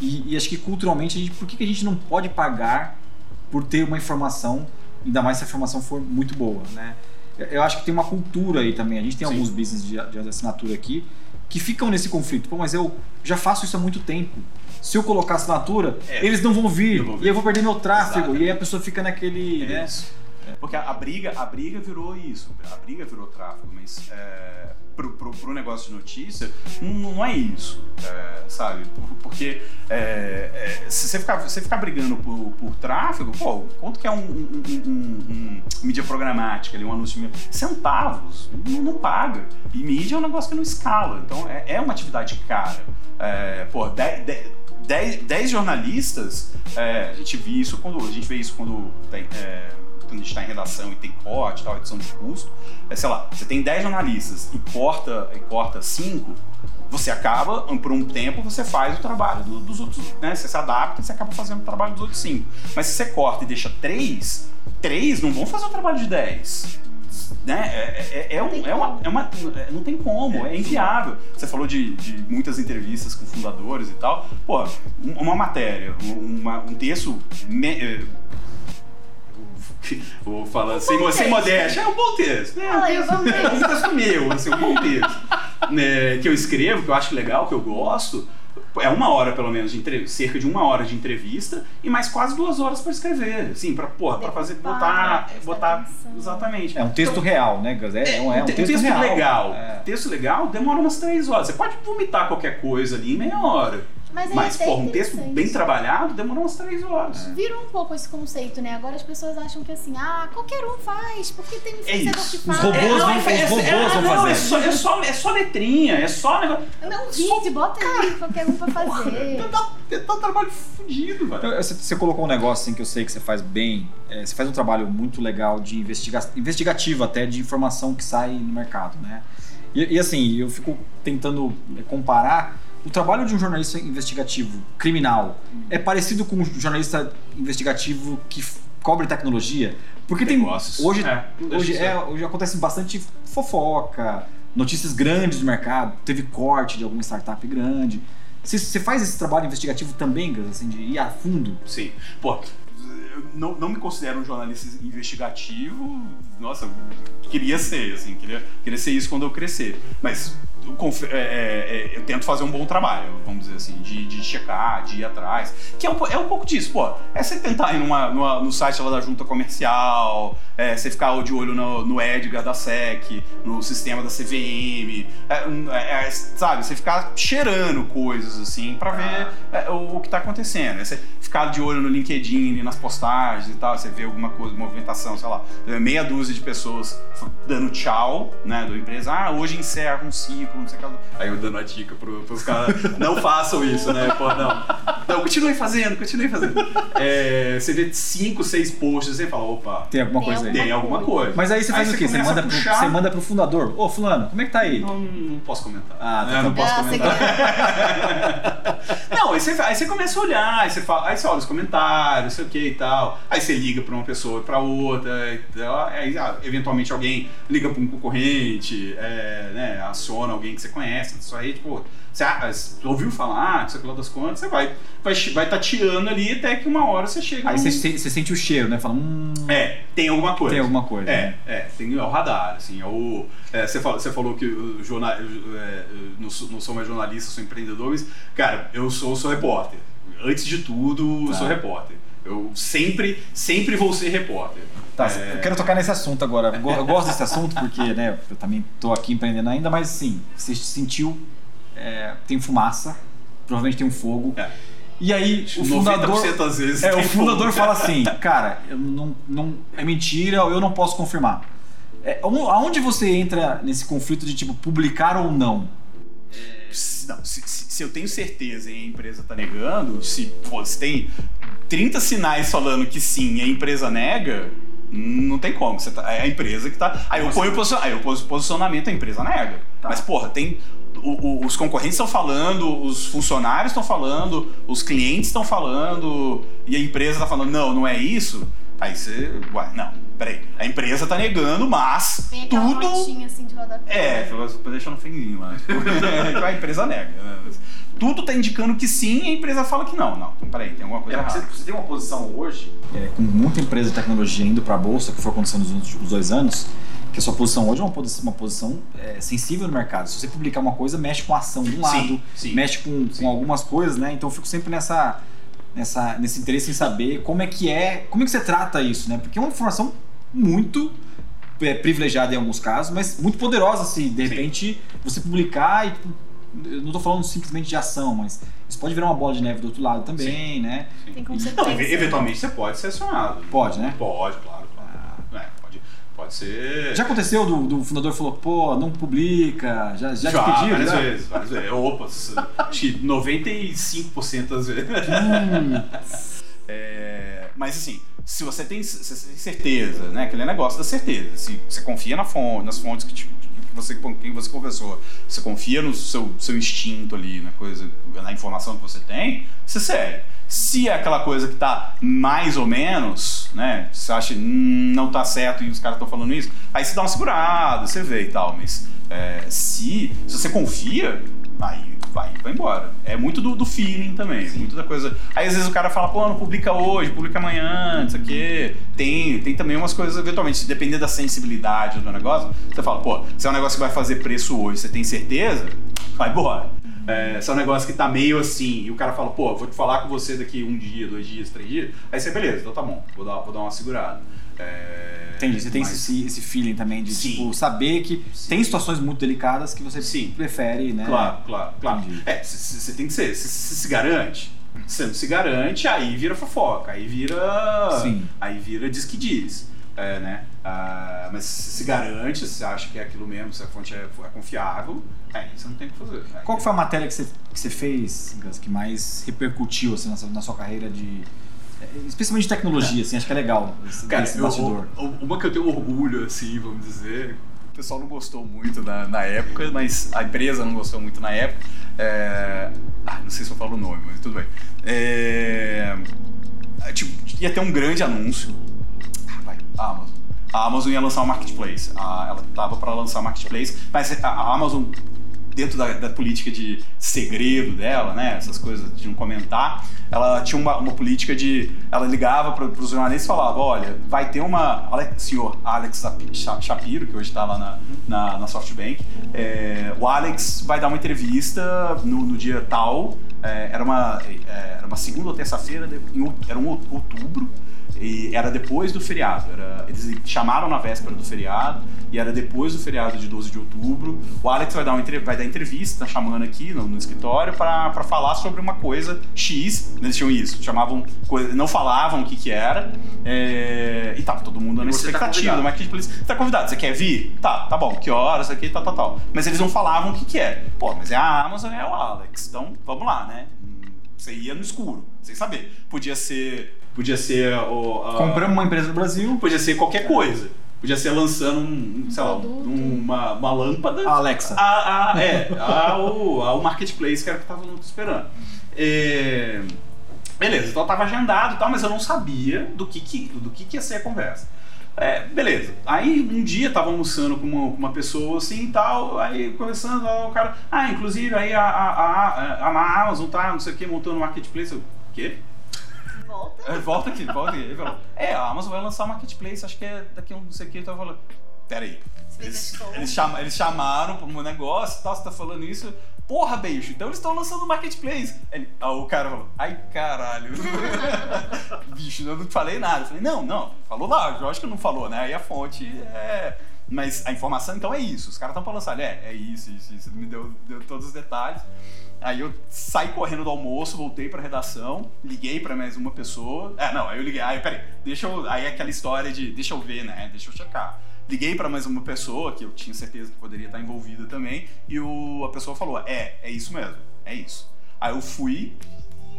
E, e acho que culturalmente, a gente, por que, que a gente não pode pagar por ter uma informação, ainda mais se a informação for muito boa, né? Eu- acho que tem uma cultura aí também. A gente tem Sim. alguns business de, de assinatura aqui que ficam nesse conflito. Pô, mas eu já faço isso há muito tempo. Se eu colocar assinatura, É. eles não vão vir, Não vão vir. e eu vou perder meu tráfego. Exatamente. E aí a pessoa fica naquele. É né? isso. Porque a, a briga, a briga virou isso. A briga virou tráfego, mas é, pro, pro, pro negócio de notícia, não, não é isso, é, sabe? Por- Porque é, é, se você ficar, você ficar brigando por, por tráfego, pô, quanto que é um, um, um- um- mídia programática ali, um anúncio de? Centavos, não, não paga. E mídia é um negócio que não escala, então é, é uma atividade cara. É, pô, 10 jornalistas, é, a gente vê isso quando a gente vê isso quando tem, quando a gente está em redação e tem corte, tal, edição de custo. É, sei lá, você tem 10 jornalistas e corta e corta 5, você acaba, por um tempo, você faz o trabalho do- dos outros, né? Você se adapta e você acaba fazendo o trabalho dos outros 5. Mas se você corta e deixa 3, 3 não vão fazer o trabalho de 10. Né? É, é, é, um- é uma, é uma- é- não tem como, é inviável. Você falou de, de muitas entrevistas com fundadores e tal. Pô, um- uma matéria, um- uma- um texto. me- Vou falar sem, bom sem texto. modéstia, é um bom texto. É, um Fala aí, texto, vamos é, um texto meu, assim, um bom texto. né, que eu escrevo, que eu acho legal, que eu gosto. é uma hora pelo menos de entre... cerca de uma hora de entrevista e mais quase duas horas para escrever, assim, para porra, para fazer botar, botar exatamente. É um texto Então, real, né? É, é um, é um te- texto, real. legal. É. Texto legal demora umas três horas. Você pode vomitar qualquer coisa ali em meia hora. Mas, é Mas, porra, um texto bem trabalhado demora umas três horas. Virou um pouco esse conceito, né? Agora as pessoas acham que assim, ah, qualquer um faz, porque tem um É influenciador isso. que Os faz. robôs É, vão- não, os é- é- robôs é- vão não, fazer. É só, é, só, é só letrinha, é só negócio. Não, vídeo, bota aí, qualquer um pra fazer. Dá, dá um trabalho fudido, velho. Então, Você, você colocou um negócio assim que eu sei que você faz bem. é, você faz um trabalho muito legal de investiga investigativo até de informação que sai no mercado, né? E, e, assim, eu fico tentando é, comparar o trabalho de um jornalista investigativo criminal é parecido com um jornalista investigativo que cobre tecnologia, porque tem Negócios. hoje É, hoje é hoje acontece bastante fofoca, notícias grandes do mercado, teve corte de alguma startup grande. Você, você faz esse trabalho investigativo também, assim, de ir a fundo? Sim. Pô, eu não, não me considero um jornalista investigativo. Nossa, queria ser, assim, queria, queria ser isso quando eu crescer. Mas é, é, é, eu tento fazer um bom trabalho, vamos dizer assim, de, de checar, de ir atrás. Que é um, é um pouco disso, pô. É você tentar ir numa, numa- no site lá da junta comercial, é, você ficar de olho no, no Edgar da SEC, no sistema da CVM, é, é, é, sabe? Você ficar cheirando coisas, assim, pra ver é, o, o que tá acontecendo. É você ficar de olho no LinkedIn, nas postagens e tal, você vê alguma coisa, movimentação, sei lá, meia dúzia de pessoas dando tchau, né, da empresa. Ah, hoje encerra um ciclo, não sei o que. lá. Aí eu dando a dica pro, pros caras, não façam isso, né? Pô, não. Não, continue fazendo, continue fazendo. É, você vê cinco, seis posts, você fala, opa, Tem alguma Tem coisa aí? tem alguma coisa. Mas aí você faz o quê? Você a manda, pro, você manda pro fundador. Ô, fulano, como é que tá aí? Não, não posso comentar. Ah, tá É, não bom. posso Ah, comentar. não, aí você, aí você começa a olhar, aí você, fala, aí você olha os comentários, sei o que e tal. Aí você liga pra uma pessoa e pra outra. e tal. Aí, ah, eventualmente alguém liga pra um concorrente, é, né, aciona alguém que você conhece. Isso aí, tipo, você, ah, você ouviu falar, sei lá das contas, você vai vai vai tateando ali até que uma hora você chega. Aí num- você, você sente o cheiro, né? Fala, hum, É, tem alguma coisa. tem alguma coisa. É, né? é, tem é o radar, assim, é o... é, você, falou, você falou que o jornal, é, não, sou, não sou mais jornalista, sou empreendedor, mas, cara, eu sou, sou repórter. Antes de tudo, Tá. sou repórter. Eu sempre, sempre vou ser repórter. Tá, É. eu quero tocar nesse assunto agora. Eu go- Eu gosto desse assunto porque, né, eu também tô aqui empreendendo ainda, mas sim, você sentiu, é, tem fumaça, provavelmente tem um fogo. É. E aí o 90% fundador, das vezes é, o fundador fogo. fala assim, cara, eu não, não é mentira, eu não posso confirmar. É, on- aonde você entra nesse conflito de tipo publicar ou não? Se, não, se, se- se eu tenho certeza e a empresa tá negando, se, pô, se tem 30 sinais falando que sim e a empresa nega, não tem como. Você tá- é a empresa que tá. Aí eu ponho o posicion- aí eu ponho posicionamento, a empresa nega. Tá. Mas, porra, tem. o- o- os concorrentes estão falando, os funcionários estão falando, os clientes estão falando, e a empresa tá falando, não, não é isso. Aí você. Ué, não, peraí. A empresa tá negando, mas Tem tudo. notinha assim de rodapé. É, pra deixar no finzinho lá. Tipo, a empresa nega. né? Tudo tá indicando que sim e a empresa fala que não. Não, então peraí, tem alguma coisa É, você, errada. você tem uma posição hoje, É, com muita empresa de tecnologia indo para a bolsa, que foi acontecendo nos últimos dois anos, que a sua posição hoje é uma posição, uma posição é, sensível no mercado. Se você publicar uma coisa, mexe com a ação de um lado, Sim, sim. mexe com, com algumas coisas, né? Então eu fico sempre nessa, nessa, nesse interesse em saber como é que é, como é que você trata isso, né? Porque é uma informação muito é, privilegiada em alguns casos, mas muito poderosa se de Sim. repente você publicar e tipo, eu não estou falando simplesmente de ação, mas isso pode virar uma bola de neve do outro lado também, né? Tem Não, consequência. ev- eventualmente você pode ser acionado. Pode, né? Pode, claro. claro. É, pode, pode ser. Já aconteceu do, do fundador falou, pô, não publica, já, já, te pediram? várias já? vezes, várias vezes. Opa, acho que 95% das vezes. Hum, É, mas assim, se você tem, se tem certeza, né? Aquele negócio da certeza. Se você confia na fonte, nas fontes que, te- que você, com quem você conversou, você confia no seu, seu instinto ali, na coisa, na informação que você tem, você segue. Se é aquela coisa que tá mais ou menos, né? Você acha hum, não tá certo e os caras estão falando isso, aí você dá uma segurada, você vê e tal. Mas é, se, se você confia, aí vai, vai embora. É muito do, do feeling também, muito da coisa. Aí às vezes o cara fala, pô, não publica hoje, publica amanhã, não sei o quê. Tem, tem também umas coisas, eventualmente, se depender da sensibilidade do negócio, você fala, pô, se é um negócio que vai fazer preço hoje, você tem certeza, vai embora. É, se é um negócio que tá meio assim, e o cara fala, pô, vou te falar com você daqui um dia, dois dias, três dias, aí você, beleza, então tá bom, vou dar, vou dar uma segurada. É, Entendi, você tem mas- esse, esse feeling também de Sim. tipo, saber que tem situações muito delicadas que você Sim. prefere, né? Claro, claro, claro. É, você tem que ser, você se garante. Você não se garante, aí vira fofoca, aí vira. Sim. Aí vira diz que diz. É, né? Ah, mas se garante, se acha que é aquilo mesmo, se a fonte é, é confiável, aí você não tem o que fazer. Aí- Qual que foi a matéria que você, que você fez, que mais repercutiu assim, na, sua, na sua carreira de. Especialmente de tecnologia, assim, acho que é legal esse, Cara, esse eu- uma que eu tenho orgulho, assim, vamos dizer. O pessoal não gostou muito na, na época, mas a empresa não gostou muito na época. É... Ah, não sei se eu falo o nome, mas tudo bem. É... Tipo, ia ter um grande anúncio. Ah, vai, a Amazon. A Amazon ia lançar um marketplace. A- ela tava para lançar um marketplace, mas a Amazon dentro da, da política de segredo dela, né, essas coisas de não comentar, ela tinha uma, uma política de, ela ligava para os jornalistas e falava, olha, vai ter uma, Alex, senhor Alex Shapiro, que hoje está lá na, na, na SoftBank, é, o Alex vai dar uma entrevista no, no dia tal, é, era, uma, é, era uma segunda ou terça-feira, era um out- outubro, e era depois do feriado. Era, eles chamaram na véspera do feriado e era depois do feriado de 12 de outubro. O Alex vai dar, uma, vai dar entrevista, tá chamando aqui no, no escritório, para falar sobre uma coisa X. Eles tinham isso, chamavam, coisa- não falavam o que, que era. é, e tava todo mundo na tá expectativa. convidado. do marketplace. Você tá convidado, você quer vir? Tá, tá bom, que horas aqui, tal, tal, tal. Mas eles não falavam o que, que é. Pô, mas é a Amazon, é o Alex. Então, vamos lá, né? Você ia no escuro, sem saber. Podia ser. Podia ser o. a- Compramos uma empresa no Brasil, Podia ser qualquer coisa. Podia ser lançando um, sei lá, uma, uma lâmpada. a Alexa. A, a- é, a, o, a- o marketplace que era o que tava esperando. É, beleza, então tava agendado e tal, mas eu não sabia do que, que, do que, que ia ser a conversa. É, beleza. Aí um dia tava almoçando com uma, com uma pessoa assim e tal, aí conversando, o cara, ah, inclusive aí a, a, a, a Amazon tá, não sei o que, montando um marketplace. Eu, o quê? Volta. É, volta aqui, volta aqui. Ele falou, é, a Amazon vai lançar um marketplace, acho que é daqui a um não sei o que. Então eu falei, peraí. Eles, eles, chama, eles chamaram para um negócio e tal, você tá falando isso. Porra, beijo, então eles estão lançando um marketplace. Ele, aí o cara falou, ai caralho. Bicho, eu não falei nada. Eu falei, não, não, falou lá, eu acho que não falou, né? Aí a fonte é. Mas a informação então é isso. Os caras estão pra lançar. Ele, É, é isso, isso, isso. Ele me deu, deu todos os detalhes. Aí eu saí correndo do almoço, voltei pra redação, liguei pra mais uma pessoa. É, não, aí eu liguei. Aí, peraí, deixa eu. Aí é aquela história de deixa eu ver, né? Deixa eu checar. Liguei pra mais uma pessoa que eu tinha certeza que poderia estar envolvida também. E o, a pessoa falou: É, é isso mesmo, é isso. Aí eu fui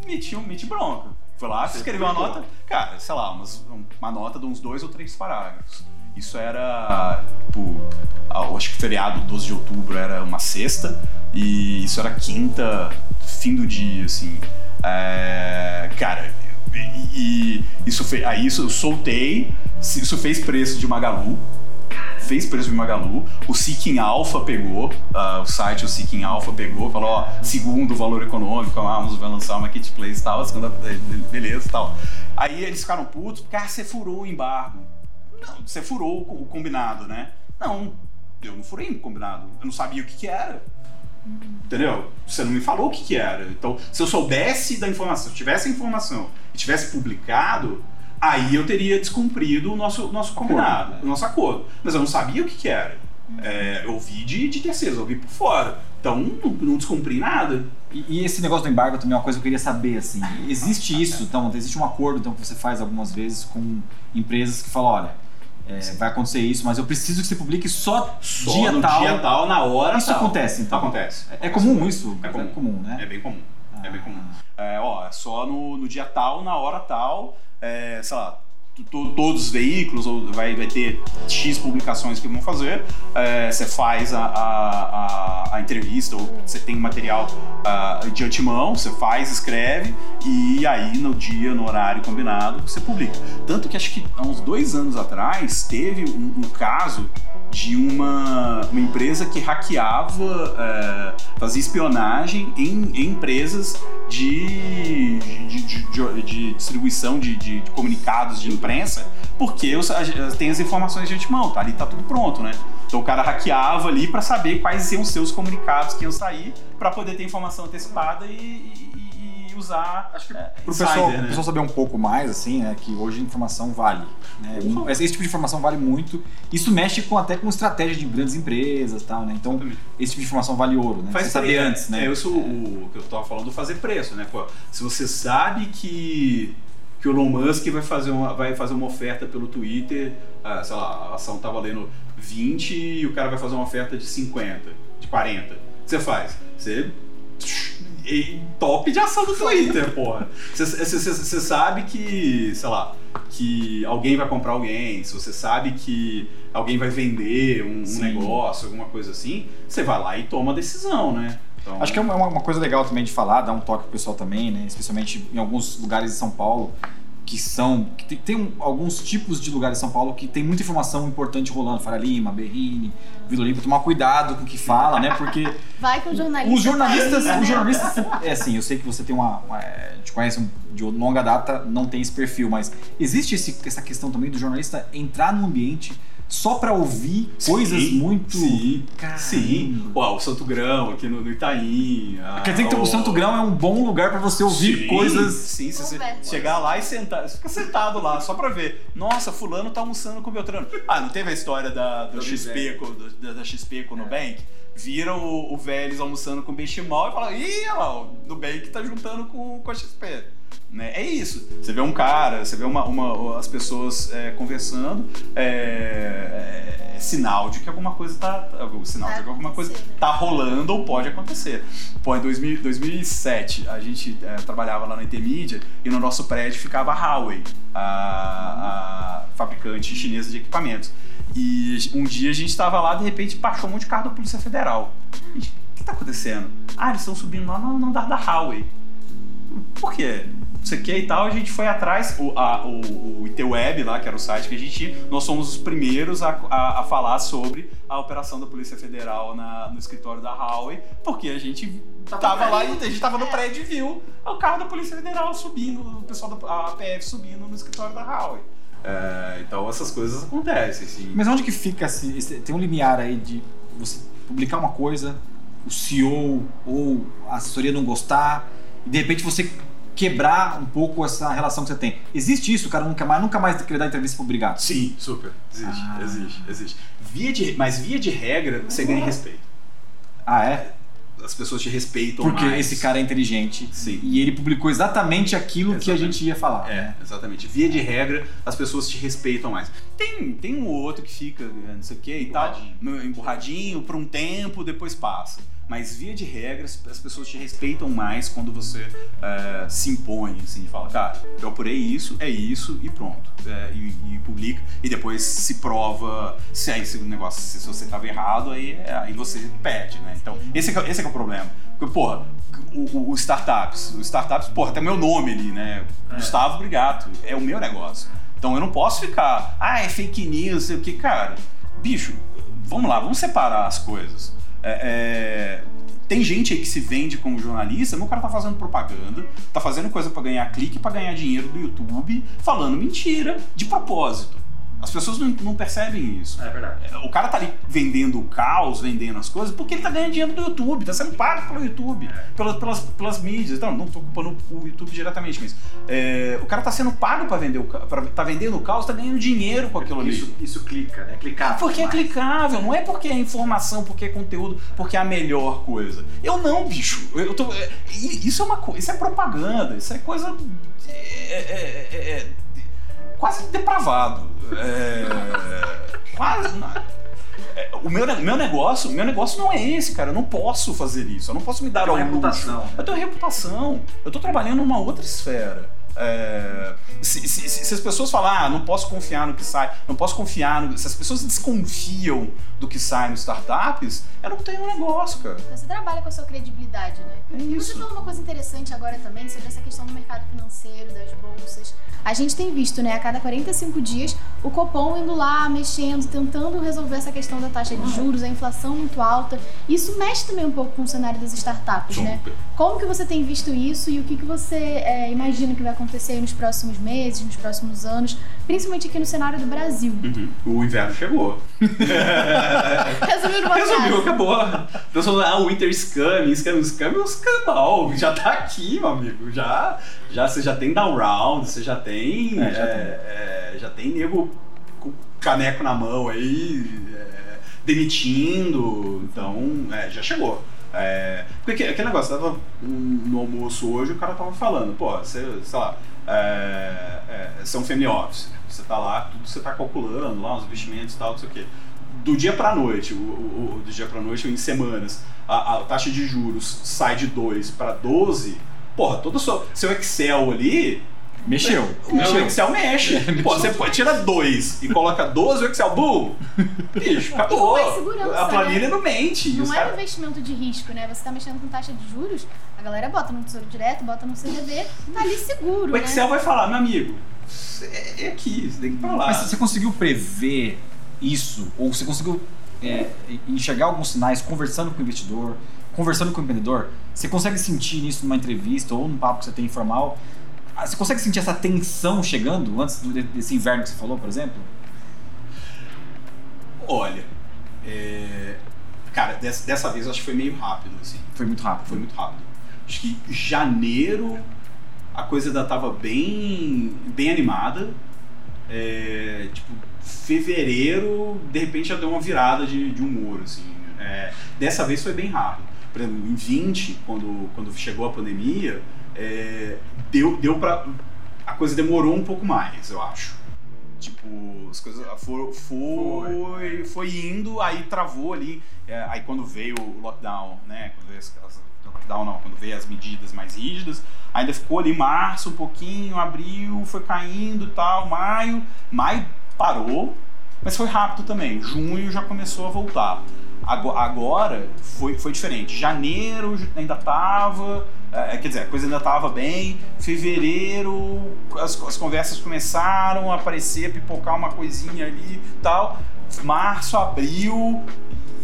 e meti, um- meti bronca. Fui lá, escrevi uma nota, cara, sei lá, umas- uma nota de uns dois ou três parágrafos. Isso era, tipo, acho que feriado 12 de outubro era uma sexta e isso era quinta, fim do dia, assim. É, cara, e, e isso fez, aí isso eu soltei, isso fez preço de Magalu, fez preço de Magalu, o Seeking Alpha pegou, ah, o site o Seeking Alpha pegou, falou, ó, segundo o valor econômico, a Amazon vai lançar uma marketplace e tal, a segunda, beleza e tal. Aí eles ficaram putos, porque, ah, você furou o embargo. Não, você furou o combinado, né? Não, eu não furei o combinado, eu não sabia o que que era. Entendeu? Você não me falou o que, que era. Então, se eu soubesse da informação, se eu tivesse a informação e tivesse publicado, aí eu teria descumprido o nosso, nosso combinado, né? o nosso acordo. Mas eu não sabia o que, que era. É, eu ouvi de, de terceiros, eu ouvi por fora. Então, não, não descumpri nada. E, e esse negócio do embargo também é uma coisa que eu queria saber, assim. Existe isso, então, existe um acordo então, que você faz algumas vezes com empresas que falam, olha, é, vai acontecer isso, mas eu preciso que você publique só, Só dia no tal. dia tal, na hora Isso tal. acontece, então. Acontece. É, é comum isso? É comum. É comum, né? É bem comum. É bem comum. Ah. É, ó, é só no, no dia tal, na hora tal, é, sei lá, todos os veículos, ou vai, vai ter X publicações que vão fazer, é, você faz a, a, a, entrevista, ou você tem material ah, de antemão, você faz, escreve, e aí no dia, no horário combinado, você publica. Tanto que acho que há uns dois anos atrás teve um, um caso de uma, uma empresa que hackeava, é, fazia espionagem em, em empresas de, de, de- de- distribuição de comunicados de imprensa, porque a- tem as informações de antemão, tá? ali tá tudo pronto, né? Então o cara hackeava ali pra saber quais iam ser os comunicados que iam sair pra poder ter informação antecipada e, e- e usar. Acho que é, Pro insider, pessoal, né? pessoal saber um pouco mais, assim, né, que hoje informação vale. Né? Uhum. Esse, esse tipo de informação vale muito. Isso mexe com, até com estratégia de grandes empresas e tal, né? Então, Exatamente. esse tipo de informação vale ouro, né? Você saber antes, né? É, eu sou o que eu tava falando do fazer preço, né? Pô, se você sabe que que o Elon Musk vai fazer uma, vai fazer uma oferta pelo Twitter, ah, sei lá, a ação tá valendo 20 e o cara vai fazer uma oferta de 50, de 40. O que você faz? Você top de ação do Twitter, porra. Você- sabe que, sei lá, que alguém vai comprar alguém, se você sabe que alguém vai vender um, um negócio, alguma coisa assim, você vai lá e toma a decisão, né? Então, Acho que é uma, uma coisa legal também de falar, dar um toque pro pessoal também, né? Especialmente em alguns lugares de São Paulo que são. Que tem, tem um- alguns tipos de lugares de São Paulo que tem muita informação importante rolando. Faria Lima, Berrini, Vila Olímpia. Tomar cuidado com o que fala, né? Porque Vai com o jornalista. os jornalistas. tá aí, Os né? jornalistas. É assim, eu sei que você tem uma. uma é, te conhece de longa data, não tem esse perfil, mas existe esse- essa questão também do jornalista entrar num ambiente só pra ouvir coisas Sim, muito. Sim, Caramba. sim. Ó, o Santo Grão aqui no, no Itaim. a- Quer dizer que o o- Santo Grão é um bom lugar pra você ouvir Sim, coisas. Sim, se você Conversa. chegar lá e sentar, você fica sentado lá só pra ver. Nossa, fulano tá almoçando com o Beltrano. Ah, não teve a história da, do Do XP, com, do- da, da XP com o Nubank? Viram o, o Vélez almoçando com o Benchimol e falaram, ih, olha lá, o Nubank tá juntando com, com a XP. Né? É isso. Você vê um cara, você vê uma, uma- as pessoas é, conversando, é, é sinal de que alguma coisa tá. tá- sinal de que alguma coisa acontecendo. tá rolando ou pode acontecer. Pô, em 2000 2007 a gente é, trabalhava lá na Intermídia e no nosso prédio ficava a Huawei, a, a fabricante chinesa de equipamentos. E um dia a gente estava lá, de repente baixou um monte de carro da Polícia Federal. Gente, o que tá acontecendo? Ah, eles estão subindo lá no andar da Huawei. Por quê? Não sei o que e tal, a gente foi atrás, o, a, o, o ITWeb lá, que era o site que a gente nós somos os primeiros a, a, a falar sobre a operação da Polícia Federal na- no escritório da Huawei, porque a gente tava lá e a gente tava no prédio e viu o carro da Polícia Federal subindo, o pessoal da a PF subindo no escritório da Huawei. É, então essas coisas acontecem, assim. Mas onde que fica esse- Tem um limiar aí de você publicar uma coisa, o CEO ou a assessoria não gostar, e de repente você quebrar um pouco essa relação que você tem. Existe isso, o cara nunca mais, nunca mais querer dar entrevista pro obrigado. Sim, super. Existe, Ah. existe, existe. Via de, mas via de regra, você ganha respeito. Ah, é? As pessoas te respeitam Porque mais. esse cara é inteligente Sim. e ele publicou exatamente aquilo que a Exatamente. gente ia falar. É, exatamente. Via de regra, as pessoas te respeitam mais. Tem, tem um ou outro que fica, eh, não sei o que e tal, Emburradinho. por um tempo, depois passa. Mas via de regra, as as pessoas te respeitam mais quando você eh, se impõe, assim, e fala, cara, eu apurei isso, é isso e pronto. É, e, e publica, e depois se prova se é esse negócio, se você estava errado, aí, é- aí você pede, né? Então, esse é, que é- esse é que é o problema. Porque, porra, o, o- o startups, o startups, porra, tem meu nome ali, né? É. Gustavo Brigato, é o meu negócio. Então eu não posso ficar, ah, é fake news, sei o que, cara. Bicho, vamos lá, vamos separar as coisas. É, é, tem gente aí que se vende como jornalista, o cara tá fazendo propaganda, tá fazendo coisa pra ganhar clique, pra ganhar dinheiro do YouTube, falando mentira, de propósito. As pessoas não, não percebem isso. É verdade. O cara tá ali vendendo o caos, vendendo as coisas, porque ele tá ganhando dinheiro do YouTube, tá sendo pago pelo YouTube, pelas, pelas, pelas mídias. Então, não tô culpando o YouTube diretamente, mas é, o cara tá sendo pago pra vender o pra, tá vendendo o caus, tá ganhando dinheiro com aquilo ali. Isso, isso clica, né? Clicar. Porque é clicável, não é porque é informação, porque é conteúdo, porque é a melhor coisa. Eu não, bicho. Eu tô, é, isso é uma coisa, isso é propaganda, isso é coisa é, é, é, é, quase depravado. É, quase. É, O meu, meu negócio, meu negócio não é esse, cara. Eu não posso fazer isso. Eu não posso me dar ao uma luxo. reputação. Eu tenho reputação. Eu tô trabalhando numa outra esfera. É, se, se- se- as pessoas falam, ah, não posso confiar no que sai, não posso confiar no. Se as pessoas desconfiam do que sai nos startups, eu não tenho um negócio, cara. Você trabalha com a sua credibilidade, né? É Você isso. falou uma coisa interessante agora também sobre essa questão do mercado financeiro, das bolsas. A gente tem visto, né, a cada 45 dias, o Copom indo lá, mexendo, tentando resolver essa questão da taxa de juros, a inflação muito alta. Isso mexe também um pouco com o cenário das startups, né? Super. Como que você tem visto isso e o que, que você é, imagina que vai acontecer aí nos próximos meses, nos próximos anos, principalmente aqui no cenário do Brasil? Uhum. O inverno chegou. Resumiu numa Resumiu, acabou. Então falando, ah, o Winter Scam, Scam, Scam é um escambau. Já tá aqui, meu amigo. Já, já, você já tem down round, você já tem. É, já é, é, já tem nego com caneco na mão aí, é, demitindo. Então, é, já chegou. É, porque aquele negócio, tava no almoço hoje, o cara tava falando, pô, você, sei lá, é, é, você é um family office, você tá lá, tudo você tá calculando lá, os investimentos e tal, não sei o quê. Do dia pra noite, o, o- do dia pra noite, ou em semanas, a, a taxa de juros sai de 2 para 12, porra, todo o seu, seu Excel ali, Mexeu. o Mexeu. Excel mexe. Pô, você pode tirar 2 e coloca 12, o Excel, boom! Bicho, acabou. mais segurança, A planilha né? não mente. Não é um caras- investimento de risco, né? Você tá mexendo com taxa de juros, a galera bota no Tesouro Direto, bota no CDB, tá ali seguro, O né? Excel vai falar, meu amigo, é, é aqui, você tem que ir pra lá. Mas você conseguiu prever isso? Ou você conseguiu é, enxergar alguns sinais conversando com o investidor, conversando com o empreendedor? Você consegue sentir isso numa entrevista ou num papo que você tem informal? Ah, Você consegue sentir essa tensão chegando antes desse inverno que você falou, por exemplo? Olha, é, cara, dessa, dessa vez acho que foi meio rápido, assim. Foi muito rápido. Foi muito rápido. Acho que janeiro a coisa ainda tava bem, bem animada. É, tipo, fevereiro, de repente já deu uma virada de, de humor, assim. É, dessa vez foi bem rápido. Por exemplo, em 20, quando, quando chegou a pandemia, é, deu, deu pra. A coisa demorou um pouco mais, eu acho. Tipo, as coisas for, foi, foi indo, aí travou ali. É, aí quando veio o lockdown, né? Quando veio as, as- lockdown não, quando veio as medidas mais rígidas, ainda ficou ali março um pouquinho, abril, foi caindo e tal, maio, maio parou, mas foi rápido também. Junho já começou a voltar. Ago- Agora foi, foi diferente. Janeiro ainda tava, é, quer dizer, a coisa ainda tava bem. Fevereiro as, as conversas começaram a aparecer, pipocar uma coisinha ali tal. Março, abril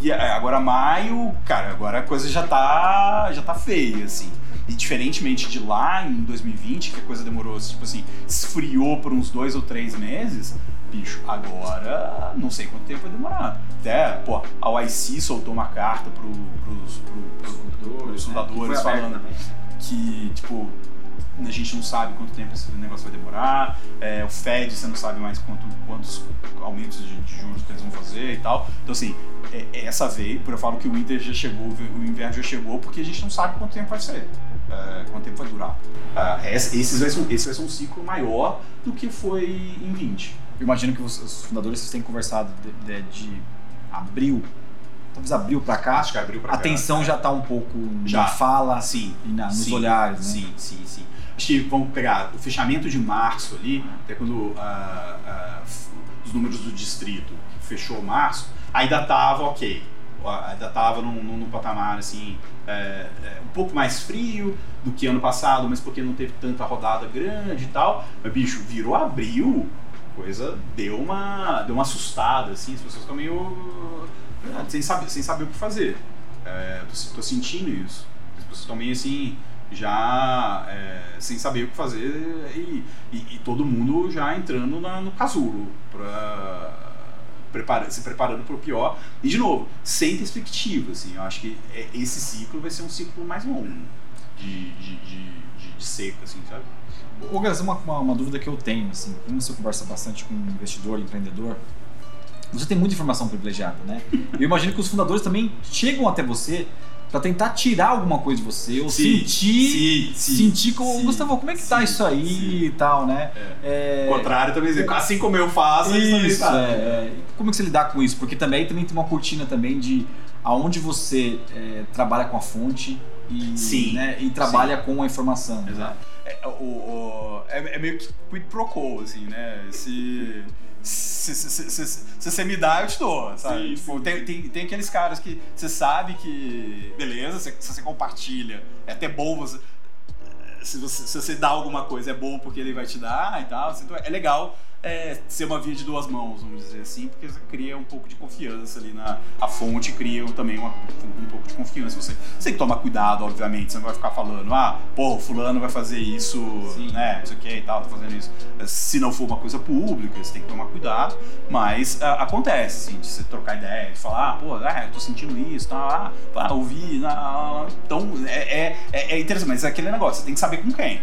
e é, agora maio, cara, agora a coisa já tá já tá feia assim. E diferentemente de lá em 2020, que a coisa demorou, tipo assim, esfriou por uns dois ou três meses, bicho, agora não sei quanto tempo vai demorar. Até, pô, a OIC soltou uma carta pro, pros, pro, pro, pros fundadores falando que, tipo, a gente não sabe quanto tempo esse negócio vai demorar, é, o Fed você não sabe mais quanto, quantos aumentos de, de juros que eles vão fazer e tal. Então, assim, é, é essa vez, por eu falo que o winter já chegou, o inverno já chegou, porque a gente não sabe quanto tempo vai ser, é, quanto tempo vai durar. Ah, esse, esse vai ser, um- esse vai ser um ciclo maior do que foi em 20. Eu imagino que os, os fundadores vocês têm conversado de, de- de abril, talvez abril pra cá. Acho que abriu pra A cá. tensão já tá um pouco Já. na fala Sim. e na- nos Sim, olhares, né? Sim, sim, sim. Acho que vamos pegar o fechamento de março ali, até quando ah, f- os números do distrito fechou março, ainda tava ok. Ainda tava num, num- num patamar assim, é, é, um pouco mais frio do que ano passado, mas porque não teve tanta rodada grande e tal. Mas, bicho, virou abril, a coisa deu uma, deu uma assustada, assim, as pessoas estão meio. ah, sem saber, sem saber o que fazer. É, tô, tô sentindo isso. As pessoas estão meio assim, já é, sem saber o que fazer e, e- e todo mundo já entrando na- no casulo, pra, prepara, se preparando para o pior. E, de novo, sem perspectiva. Assim, eu acho que é- esse ciclo vai ser um ciclo mais longo de, de, de, de, de seca, assim, sabe? Ô, Gas, uma, uma, uma dúvida que eu tenho, assim, como você conversa bastante com investidor empreendedor, você tem muita informação privilegiada, né? Eu imagino que os fundadores também chegam até você para tentar tirar alguma coisa de você, ou Sim, sentir, sim, sim, sentir como, Gustavo, como é que tá isso aí e tal, né? É, O contrário também, assim como eu faço, Isso, fazem. é, é. Como que você lidar com isso? Porque também, também tem uma cortina também de aonde você é, trabalha com a fonte e, né, e trabalha com a informação. Exato. É, o, o- é, é meio que quid pro quo, assim, né? Se. Se, se, se, se- você me dá, eu te dou, sabe? Sim, Tipo, sim, tem, tem, tem aqueles caras que você sabe que, beleza, se, se você compartilha, é até bom você. Se você, se você dá alguma coisa, é bom porque ele vai te dar e tal. Então é legal é, ser uma via de duas mãos, vamos dizer assim, porque você cria um pouco de confiança ali na a fonte, cria também uma, um pouco de confiança. Você, você tem que tomar cuidado, obviamente, você não vai ficar falando, ah, pô, o fulano vai fazer isso, Sim. né, não sei o que e tal, tá fazendo isso. Se não for uma coisa pública, você tem que tomar cuidado, mas ah, acontece, assim, de você trocar ideia, de falar, ah, pô, ah, eu tô sentindo isso, tá, ah, ah, ouvi, ah, então é, é, é é interessante, mas é aquele negócio, você tem que saber com quem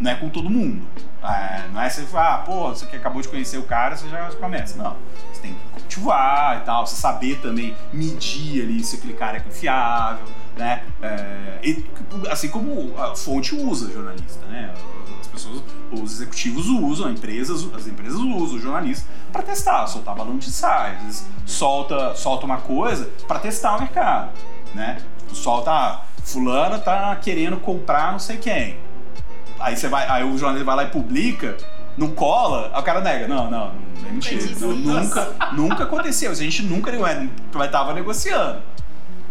não é com todo mundo. É, não é você falar, ah, pô, você que acabou de conhecer o cara, você já começa. Não. Você tem que cultivar e tal, você saber também medir ali se aquele cara é confiável, né? É, e, assim como a fonte usa jornalista, né? As pessoas, os executivos usam, as empresas, as empresas usam o jornalista para testar, soltar balão de ensaio. Às vezes solta, solta uma coisa para testar o mercado, né? Solta, ah, fulano tá querendo comprar não sei quem. Aí você vai, aí o jornalista vai lá e publica, não cola, aí o cara nega. Não, não, não é mentira. Não, nunca, nunca aconteceu. A gente nunca ué, mas tava negociando.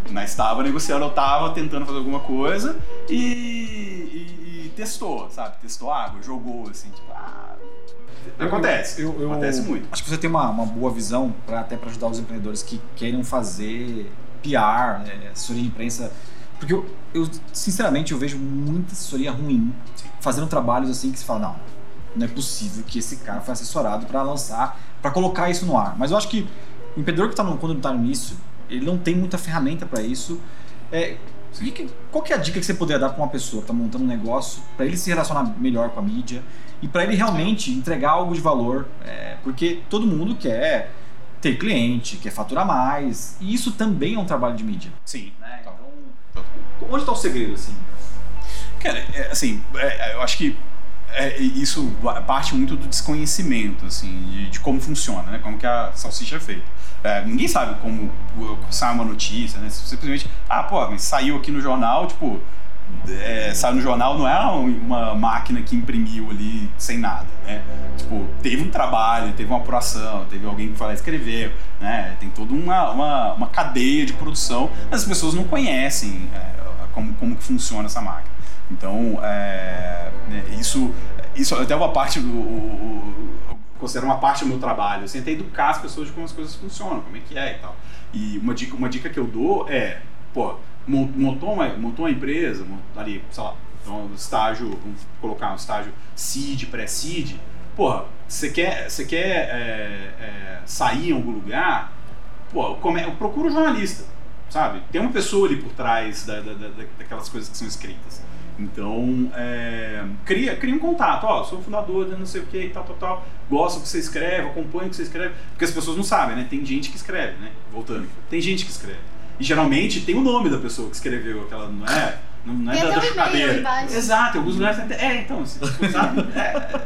Mas tava negociando, eu tava tentando fazer alguma coisa e, e- e testou, sabe? Testou água, jogou assim, tipo, ah. Acontece. Eu- eu- Acontece muito. Acho que você tem uma, uma boa visão para até para ajudar os empreendedores que queiram fazer PR, né, assessoria de imprensa, porque eu, eu, sinceramente eu vejo muita assessoria ruim Sim. fazendo trabalhos assim que se fala não, não é possível que esse cara foi assessorado para lançar, para colocar isso no ar. Mas eu acho que o empreendedor que está no, quando está no início, ele não tem muita ferramenta para isso. É, que- qual que é a dica que você poderia dar para uma pessoa que está montando um negócio, para ele se relacionar melhor com a mídia e para ele realmente entregar algo de valor? É, porque todo mundo quer ter cliente, quer faturar mais, e isso também é um trabalho de mídia. Sim. Onde está o segredo assim? Cara, é, assim, é, eu acho que é, isso parte muito do desconhecimento, assim, de, de como funciona, né? Como que a salsicha é feita. É, ninguém sabe como sai uma notícia, né? Simplesmente, ah, pô, saiu aqui no jornal, tipo, é, saiu no jornal não é uma máquina que imprimiu ali sem nada, né? Tipo, teve um trabalho, teve uma apuração, teve alguém que foi lá e escreveu, né? Tem toda uma, uma, uma cadeia de produção, mas as pessoas não conhecem é, como, como que funciona essa máquina. Então, é, isso, isso até uma parte do. o- o- considero uma parte do meu trabalho, assim, até educar as pessoas de como as coisas funcionam, como é que é e tal. E uma dica, uma dica que eu dou é, pô, mon- montou uma, montou uma empresa, mon- ali, sei lá, então, estágio, vamos colocar um estágio seed, pré-seed, porra, você quer, você quer é, é, sair em algum lugar, pô, come, procura um jornalista, sabe? Tem uma pessoa ali por trás da, da- da- daquelas coisas que são escritas. Então, é, cria, cria um contato. Ó, sou fundador de não sei o que e tal, tal, tal. Gosto do que você escreve, acompanho o que você escreve. Porque as pessoas não sabem, né? Tem gente que escreve, né? Voltando. Tem gente que escreve. E geralmente tem o nome da pessoa que escreveu aquela, não é? Não, não é Tem da, da chocadeira. Exato, alguns lugares. É, então, assim, sabe? É,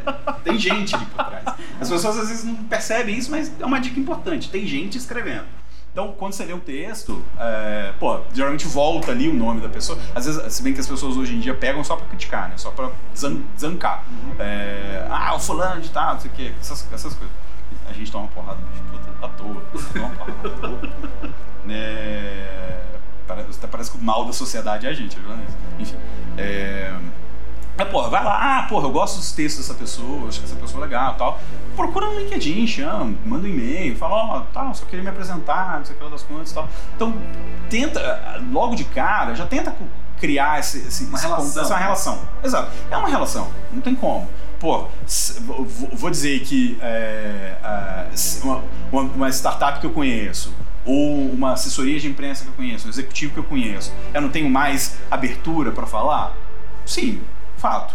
tem gente ali por trás. As pessoas às vezes não percebem isso, mas é uma dica importante. Tem gente escrevendo. Então, quando você lê o texto, é, pô, geralmente volta ali o nome da pessoa. Às vezes, se bem que as pessoas hoje em dia pegam só pra criticar, né? Só pra zan- zancar. É, ah, o fulano de tal, não sei o quê, essas, essas coisas. A gente toma uma porrada de puta à toa. Toma uma porrada à toa. É, parece, parece que o mal da sociedade é a gente, é jornalista. Enfim. É, mas, porra, vai lá, ah, porra, eu gosto dos textos dessa pessoa, acho que essa pessoa é legal tal. Procura no LinkedIn, chama, manda um e-mail, fala, ó, tal, só queria me apresentar, não sei o que lá das contas e tal. Então, tenta, logo de cara, já tenta criar esse, esse, Uma esse relação. essa relação. Exato. É uma relação, não tem como. Pô, vou dizer que é, uma, uma, uma startup que eu conheço, ou uma assessoria de imprensa que eu conheço, um executivo que eu conheço, eu não tenho mais abertura para falar? Sim, fato.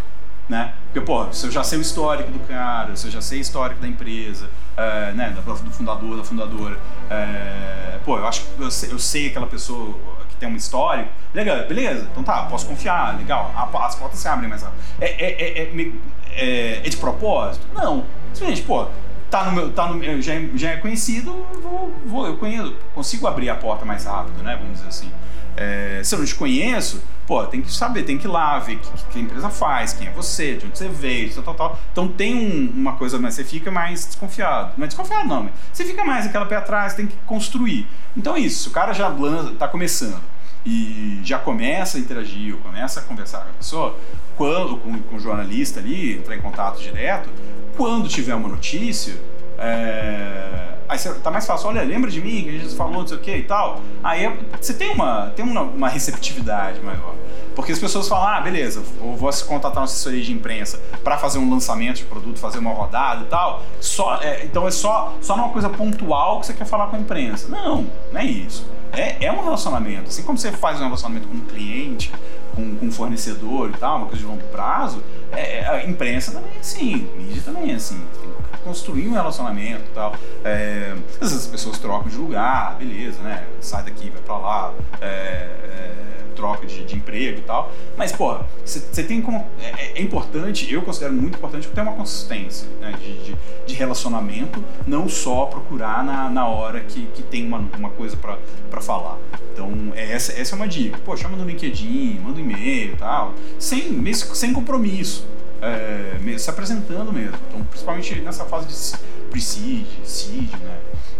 Né? Porque, pô, se eu já sei o histórico do cara, se eu já sei o histórico da empresa, é, né, do fundador, da fundadora, é, pô, eu acho que eu sei, eu sei aquela pessoa que tem um histórico, legal, beleza, então tá, posso confiar, legal, as portas se abrem mais rápido. É, é, é, é, é- é de propósito? Não. Simplesmente, pô, tá no meu, tá no, já, já é conhecido, vou, vou, eu conheço, consigo abrir a porta mais rápido, né? Vamos dizer assim. É, se eu não te conheço, pô, tem que saber, tem que ir lá ver o que, que, a empresa faz, quem é você, de onde você veio, tal, tal, tal. Então tem um, uma coisa, mas você fica mais desconfiado. Não é desconfiado, não, você fica mais aquela pé atrás, tem que construir. Então é isso, o cara já está começando e já começa a interagir, ou começa a conversar com a pessoa, quando, com, com o jornalista ali, entrar em contato direto, quando tiver uma notícia, é, aí você, tá mais fácil, olha, lembra de mim, que a gente falou, não sei o que e tal. Aí você tem uma, tem uma, uma receptividade maior. Porque as pessoas falam, ah, beleza, eu vou contratar uma assessoria de imprensa para fazer um lançamento de produto, fazer uma rodada e tal. Só, é, então é só, só numa coisa pontual que você quer falar com a imprensa. Não, não é isso. É, é um relacionamento. Assim como você faz um relacionamento com um cliente, com, com fornecedor e tal, uma coisa de longo prazo, é, é a imprensa também é assim, mídia também é assim. Tem que construir um relacionamento e tal. É, às vezes as pessoas trocam de lugar, beleza, né? Sai daqui, vai pra lá. É, é troca de, de, emprego e tal. Mas, pô, você tem como. É, é, importante, eu considero muito importante ter uma consistência né, de, de, de, relacionamento, não só procurar na, na hora que, que tem uma, uma coisa para falar. Então, é, essa, essa é uma dica. Pô, chama no LinkedIn, manda um e-mail e tal, sem, sem compromisso. É, se apresentando mesmo. Então, principalmente nessa fase de pre-seed, seed, né?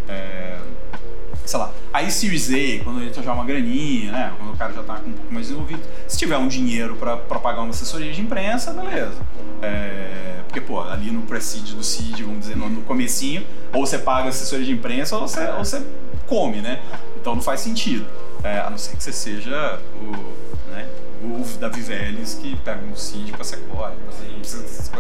É, sei lá, aí Series A, quando ele já uma graninha, né? Quando o cara já tá com um pouco mais desenvolvido, se tiver um dinheiro para pagar uma assessoria de imprensa, beleza. É, porque, pô, ali no pre-seed do seed, vamos dizer, no, no comecinho, ou você paga assessoria de imprensa ou você, ou você come, né? Então não faz sentido. É, a não ser que você seja o, o Davi Vélez que pega um seed pra Sequoia, coisas.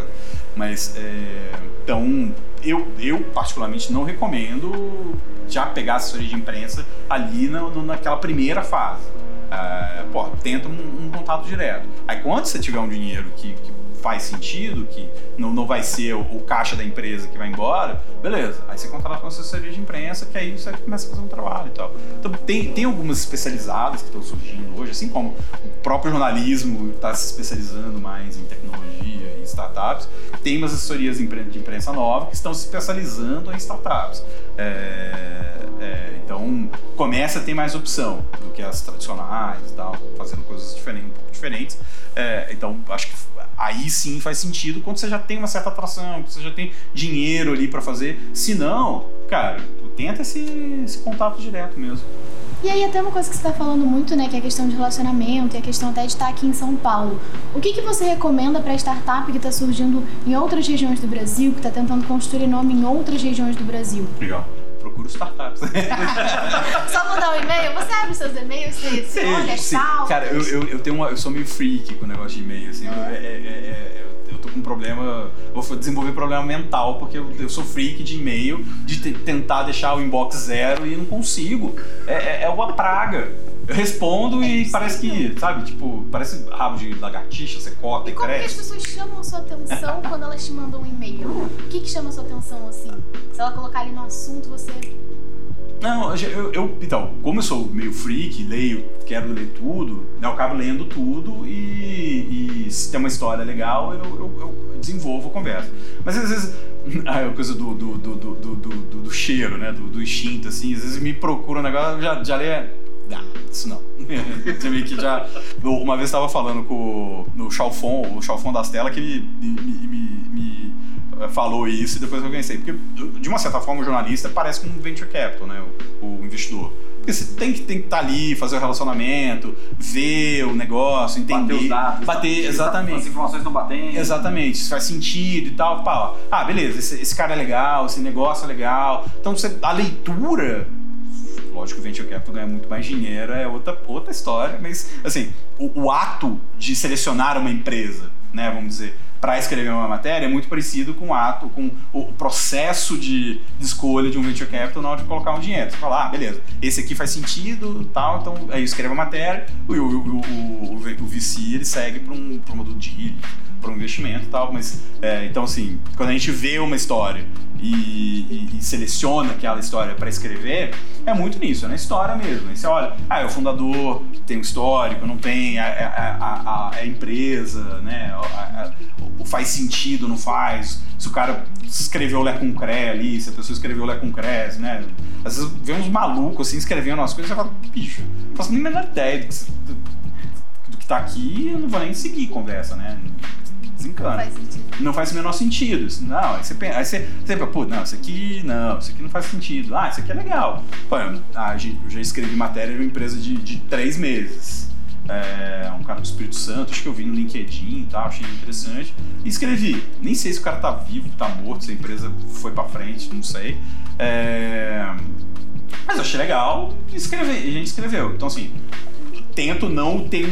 Mas, é, então, eu, eu particularmente não recomendo já pegar assessoria de imprensa ali no, naquela primeira fase. Uh, pô, tenta um, um, contato direto. Aí quando você tiver um dinheiro que, que faz sentido, que não, não vai ser o, o, caixa da empresa que vai embora, beleza. Aí você contrata uma assessoria de imprensa, que aí você começa a fazer um trabalho e tal. Então tem, tem algumas especializadas que estão surgindo hoje, assim como o próprio jornalismo está se especializando mais em tecnologia e startups, tem umas assessorias de imprensa nova que estão se especializando em startups. É, é, então começa a ter mais opção do que as tradicionais e tal, fazendo coisas diferentes, um pouco diferentes. É, então acho que aí sim faz sentido quando você já tem uma certa atração, quando você já tem dinheiro ali para fazer. Se não, cara, tenta esse, esse contato direto mesmo. E aí até uma coisa que você está falando muito, né, que é a questão de relacionamento e a questão até de estar aqui em São Paulo. O que, que você recomenda para startup que está surgindo em outras regiões do Brasil, que está tentando construir nome em outras regiões do Brasil? Legal procuro startups. Só mandar um e-mail? Você abre seus e-mails, você, você sim, olha sim. Cara, eu, eu, eu, tenho uma, eu sou meio freak com o negócio de e-mail, assim. É. Eu, é, é, é, eu tô com um problema, vou desenvolver problema mental, porque eu, eu sou freak de e-mail, de tentar deixar o inbox zero e não consigo. É, é, é uma praga. Eu respondo e parece que, sabe, tipo, parece rabo de lagartixa, você corta e, e como cresce. que as pessoas chamam a sua atenção quando elas te mandam um e-mail? O que que chama a sua atenção assim? Se ela colocar ali no assunto, você não, eu, eu, então, como eu sou meio freak, leio, quero ler tudo, né, eu acabo lendo tudo e, e se tem uma história legal, eu, eu, eu desenvolvo a conversa. Mas às vezes, a coisa do, do, do, do, cheiro, né, do, instinto, assim, às vezes me procura um negócio, já, já lê, ah, isso não. Você que já. Uma vez estava falando com o Chalfon, o Chalfon das telas, que me, me, me, me eh, falou isso e depois eu pensei. Porque, de uma certa forma, o jornalista parece com um venture capital, né? O, o investidor. Porque você tem que tem que estar tá ali, fazer o relacionamento, ver o negócio, entender. Bater os dados. Bater, tá, exatamente. As informações estão batendo. Exatamente, se faz sentido e tal. Pá, ah, beleza, esse, esse, cara é legal, esse negócio é legal. Então você, a leitura lógico, o venture capital ganha muito mais dinheiro, é outra, outra história, mas assim, o, o ato de selecionar uma empresa, né, vamos dizer, para escrever uma matéria é muito parecido com o ato, com o processo de, de escolha de um venture capital na hora de colocar um dinheiro. Você fala, ah, beleza, esse aqui faz sentido, tal, então aí escreve a matéria, o, o, o, o, o VC ele segue para um, pra uma do deal, para um investimento e tal, mas é, então assim, quando a gente vê uma história e, e, e seleciona aquela história para escrever, é muito nisso, é na história mesmo. Aí você olha, ah, é o fundador, tem um histórico, não tem, a, a, a, a empresa, né, faz sentido, não faz, se o cara escreveu Lé com Cré ali, se a pessoa escreveu Lé com Cré, né? Às vezes vê uns malucos assim escrevendo umas coisas e você fala, bicho, não faço nem a menor ideia do que, do, do que tá aqui, eu não vou nem seguir conversa, né? Desencana. Faz sentido. Não faz o menor sentido. Não, aí você pensa, aí você, você pensa, pô, não, isso aqui não, isso aqui não faz sentido. Ah, isso aqui é legal. Pô, a gente- eu já escrevi matéria em uma empresa de, de três meses. É, um cara do Espírito Santo, acho que eu vi no LinkedIn e tal, achei interessante. E escrevi. Nem sei se o cara tá vivo, tá morto, se a empresa foi pra frente, não sei. É, mas eu achei legal escrevi, e a gente escreveu. Então, assim, tento não ter um,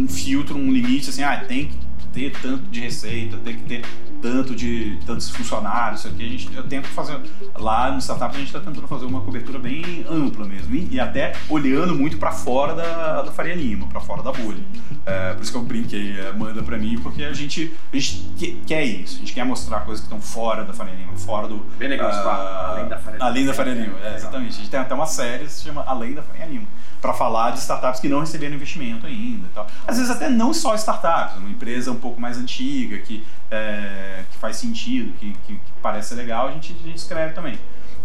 um- um filtro, um limite, assim, ah, tem que ter tanto de receita, tem que ter tanto de tantos funcionários, isso aqui. A gente, eu tento fazer, lá no startup a gente está tentando fazer uma cobertura bem ampla mesmo, e, e até olhando muito para fora da, da Faria Lima, para fora da bolha. É, por isso que eu brinquei, é, manda para mim, porque a gente, a gente que- quer isso, a gente quer mostrar coisas que estão fora da Faria Lima, fora do... Bem legal isso, ah, além da Faria Lima. Além da Faria Lima, é, exatamente. A gente tem até uma série que se chama Além da Faria Lima, para falar de startups que não receberam investimento ainda. tal. Às vezes até não só startups, uma empresa um pouco mais antiga, que, é, que faz sentido, que, que- que parece legal, a gente, a gente escreve também.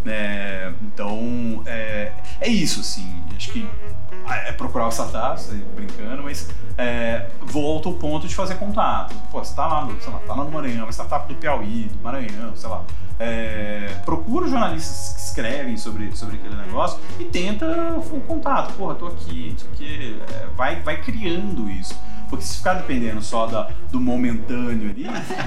É, então, é, é isso, assim. Acho que é procurar os startups, aí brincando, mas é, volta ao ponto de fazer contato. Pô, você tá lá no, sei lá, tá lá no Maranhão, uma startup do Piauí, do Maranhão, sei lá. É, procura jornalistas que escrevem sobre, sobre aquele negócio e tenta o contato. Porra, tô aqui, isso aqui. É, vai, vai criando isso. Porque se ficar dependendo só da, do momentâneo ali,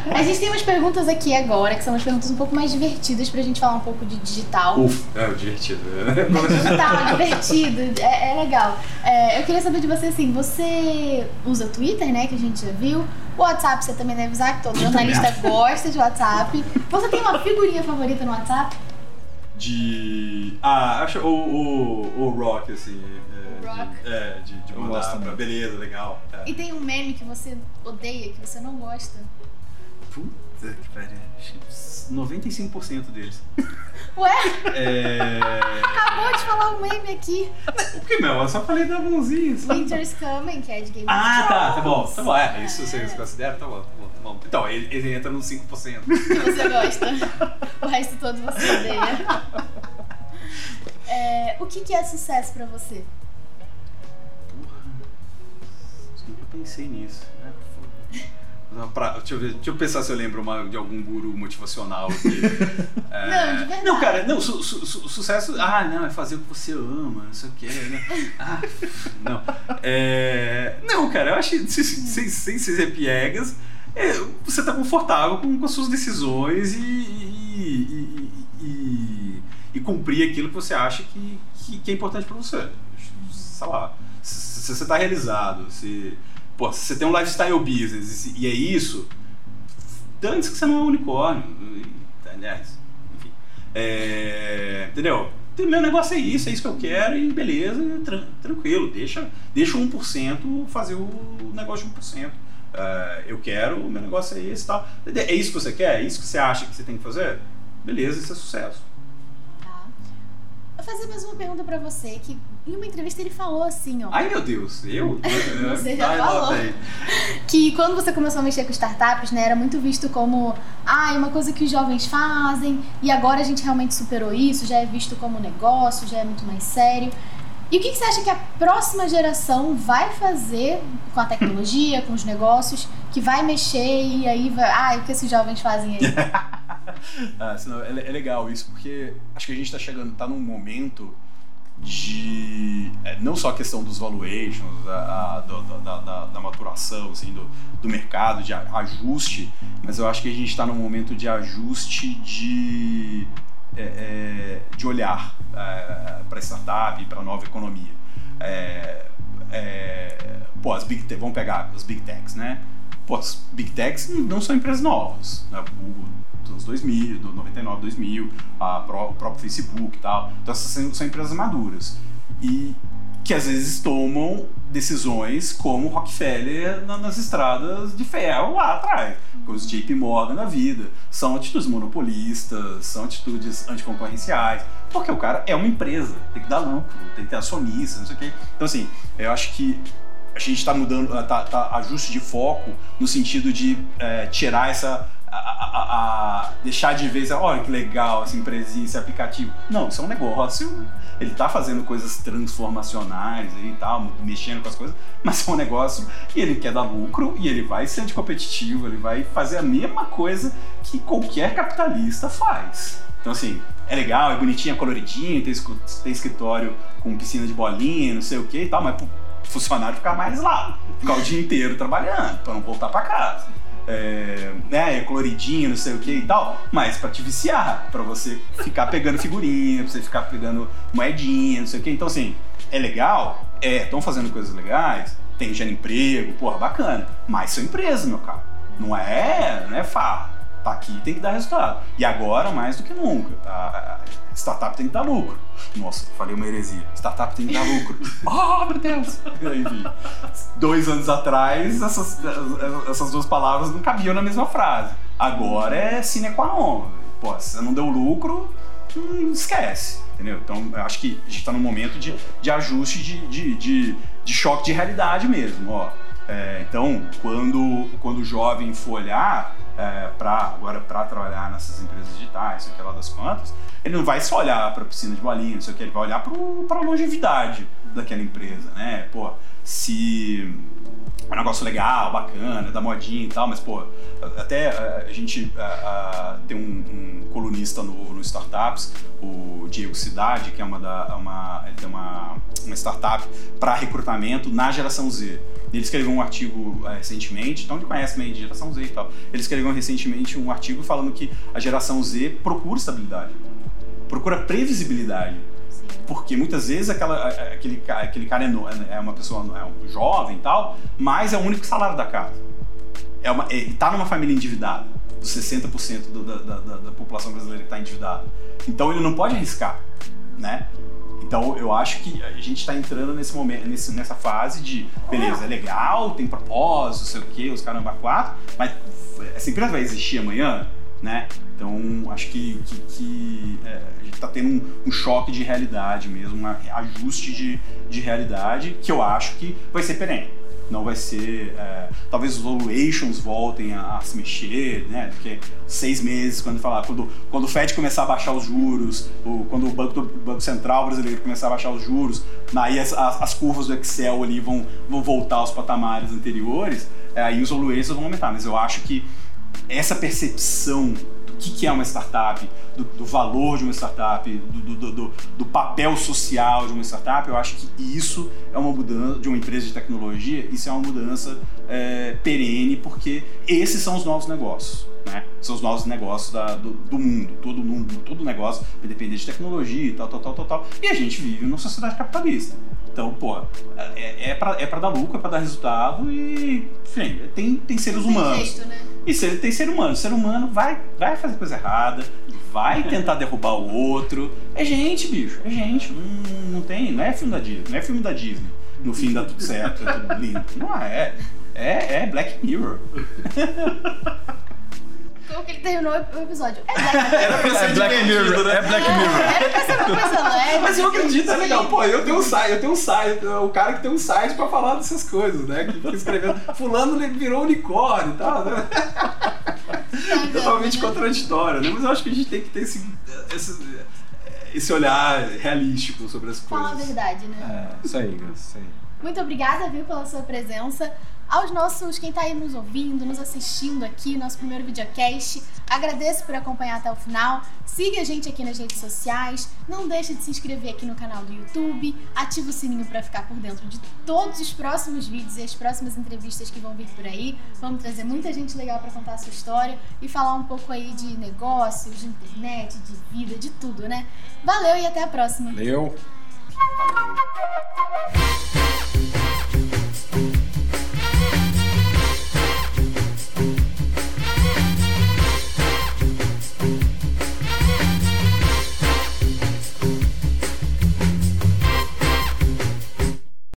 A gente tem umas perguntas aqui agora, que são umas perguntas um pouco mais divertidas pra gente falar um pouco de digital. Uf, é o divertido. Digital, divertido, é, é legal. É, eu queria saber de você assim, você usa Twitter, né, que a gente já viu. O WhatsApp você também deve usar, que todo jornalista gosta de WhatsApp. Você tem uma figurinha favorita no WhatsApp? de. Ah, acho o, o, o rock, assim. É, Rock. De, é, de, de mandar gosto pra beleza, legal. É. E tem um meme que você odeia, que você não gosta? Puta que pariu. acho que 95% deles. Ué, É. acabou de falar um meme aqui. O que, meu? Eu só falei da mãozinha. só. Winter's Coming, que é de Game of Ah, tá, tá bom. Tá bom, é, isso você considera? Tá bom, tá bom, tá bom. Então, ele, ele entra no 5%. Você gosta. O resto todo você odeia. É, o que, que é sucesso pra você? Pensei nisso. né? Pra- Deixa eu, ver, deixa eu pensar se eu lembro uma- de algum guru motivacional aqui. É, Não, de verdade. Não, cara, não, su- su- su- sucesso. Ah, não, é fazer o que você ama, não sei o que, né? Ah, não. É, não, cara, eu acho que sem, sem, sem ser piegas, é, você tá confortável com, com as suas decisões e, e, e- e- e cumprir aquilo que você acha que, que, que é importante pra você. Sei lá, se, se você tá realizado, se, pô, se você tem um lifestyle business e, é isso, antes que você não é um unicórnio. e- Aliás, enfim. É, entendeu? Meu negócio é isso, é isso que eu quero e beleza, tran- tranquilo. Deixa, deixa o 1% fazer o negócio de 1%. É, eu quero, o meu negócio é esse e tal. É isso que você quer? É isso que você acha que você tem que fazer? Beleza, isso é sucesso. Tá. Vou fazer mais uma pergunta pra você, que em uma entrevista ele falou assim, ó. Ai meu Deus, eu? Você já Ai, lá falou. que quando você começou a mexer com startups, né, era muito visto como, ah, é uma coisa que os jovens fazem, e agora a gente realmente superou isso, já é visto como negócio, já é muito mais sério. E o que, que você acha que a próxima geração vai fazer com a tecnologia, com os negócios, que vai mexer e aí vai. Ah, o que esses jovens fazem aí? Ah, é, é legal isso, porque acho que a gente está chegando, tá num momento de é, não só a questão dos valuations, a, a- da, da- da maturação assim, do, do mercado, de ajuste, mas eu acho que a gente está num momento de ajuste de, é, é, de olhar para a startup para nova economia. É, é, pô, as big vamos pegar as big techs, né? Pô, as big techs não são empresas novas. Né? Dos 2000, do 99, 2000, a pró- o próprio Facebook e tal. Então essas são, são empresas maduras. E que às vezes tomam decisões como Rockefeller na- nas estradas de ferro lá atrás, com os JP Morgan na vida. São atitudes monopolistas, são atitudes anticoncorrenciais, porque o cara é uma empresa, tem que dar lucro, tem que ter acionistas, não sei o quê. Então assim, eu acho que a gente está mudando, tá, tá ajuste de foco no sentido de é, tirar essa a, a, a, deixar de ver, olha que legal essa empresinha, esse aplicativo. Não, isso é um negócio. Ele tá fazendo coisas transformacionais e tal, mexendo com as coisas, mas é um negócio e ele quer dar lucro e ele vai ser anticompetitivo, ele vai fazer a mesma coisa que qualquer capitalista faz. Então, assim, é legal, é bonitinho, é coloridinho, tem, tem escritório com piscina de bolinha, não sei o que e tal, mas pro funcionário ficar mais lá, ficar o dia inteiro trabalhando, para não voltar para casa é, né, é coloridinho, não sei o que e tal, mas para te viciar, para você ficar pegando figurinha, pra você ficar pegando moedinha, não sei o que. Então, assim, é legal? É, estão fazendo coisas legais, tem já emprego, porra, bacana. Mas são empresas, meu cara. Não é, não é farra. Tá aqui tem que dar resultado. E agora, mais do que nunca. A startup tem que dar lucro. Nossa, falei uma heresia. Startup tem que dar lucro. oh, meu Deus! Enfim, dois anos atrás, essas, essas duas palavras não cabiam na mesma frase. Agora é sine qua non. Pô, se não deu lucro, hum, esquece. Entendeu? Então, eu acho que a gente está num momento de, de ajuste, de, de, de, de choque de realidade mesmo. Ó. É, então, quando, quando o jovem for olhar é, para agora para trabalhar nessas empresas digitais, sei que lá das quantas, ele não vai só olhar para a piscina de bolinha, não sei o que, ele vai olhar para a longevidade daquela empresa, né? Pô, se um negócio legal, bacana, da modinha e tal, mas, pô, até a gente a, a, tem um, um, colunista novo no Startups, o Diego Cidade, que é uma da, uma, ele tem uma, uma startup para recrutamento na geração Z. Ele escreveu um artigo é, recentemente, então ele conhece meio de geração Z e tal. Ele escreveu recentemente um artigo falando que a geração Z procura estabilidade, procura previsibilidade porque muitas vezes aquela, aquele, aquele cara é, é uma pessoa é um jovem e tal, mas é o único salário da casa. É uma, ele está numa família endividada, dos 60% do, da, da, da população brasileira que está endividada. Então ele não pode arriscar, né? Então eu acho que a gente está entrando nesse momento, nesse, nessa fase de beleza, é legal, tem propósito, sei o que, os caramba quatro, mas essa empresa vai existir amanhã, né? Então acho que, que, que é, gente está tendo um, um, choque de realidade mesmo, um ajuste de, de realidade que eu acho que vai ser perene não vai ser. É, talvez os valuations voltem a, a, se mexer, né? Porque seis meses, quando falar, quando, quando o Fed começar a baixar os juros, ou quando o Banco, Banco Central brasileiro começar a baixar os juros, aí as, as, as, curvas do Excel ali vão, vão voltar aos patamares anteriores, é, aí os valuations vão aumentar. Mas eu acho que essa percepção que, que é uma startup, do, do, valor de uma startup, do, do, do, papel social de uma startup, eu acho que isso é uma mudança de uma empresa de tecnologia, isso é uma mudança é, perene, porque esses são os novos negócios. Né? São os novos negócios da, do, do, mundo, todo mundo, todo negócio vai depender de tecnologia e tal, tal, tal, tal, tal. E a gente vive numa sociedade capitalista. Então, pô, é, é, pra, é pra dar lucro, é pra dar resultado e, enfim, tem, tem seres humanos. Jeito, né? E se tem ser humano, o ser humano vai, vai fazer coisa errada, vai tentar derrubar o outro. É gente, bicho, é gente. Hum, não tem, não é filme da Disney, não é filme da Disney. No fim dá tudo certo, é tudo lindo. Não é. É, é Black Mirror. Como que ele terminou o episódio? É Black Mirror. Era pra ser é Black Mirror, né? É Black Mirror. Era pra ser uma coisa leve. Mas eu acredito, é legal. Pô, eu tenho um site, eu tenho um site, o cara que tem um site pra falar dessas coisas, né? Que fica escrevendo, fulano virou unicórnio e tal, né? Totalmente contraditório, né? Mas eu acho que a gente tem que ter esse, esse, esse olhar realístico sobre as coisas. Fala a verdade, né? É, isso aí, isso aí. Muito obrigada, viu, pela sua presença aos nossos, quem está aí nos ouvindo, nos assistindo aqui, nosso primeiro videocast. Agradeço por acompanhar até o final. Siga a gente aqui nas redes sociais. Não deixe de se inscrever aqui no canal do YouTube. Ative o sininho para ficar por dentro de todos os próximos vídeos e as próximas entrevistas que vão vir por aí. Vamos trazer muita gente legal para contar a sua história e falar um pouco aí de negócios, de internet, de vida, de tudo, né? Valeu e até a próxima. Valeu!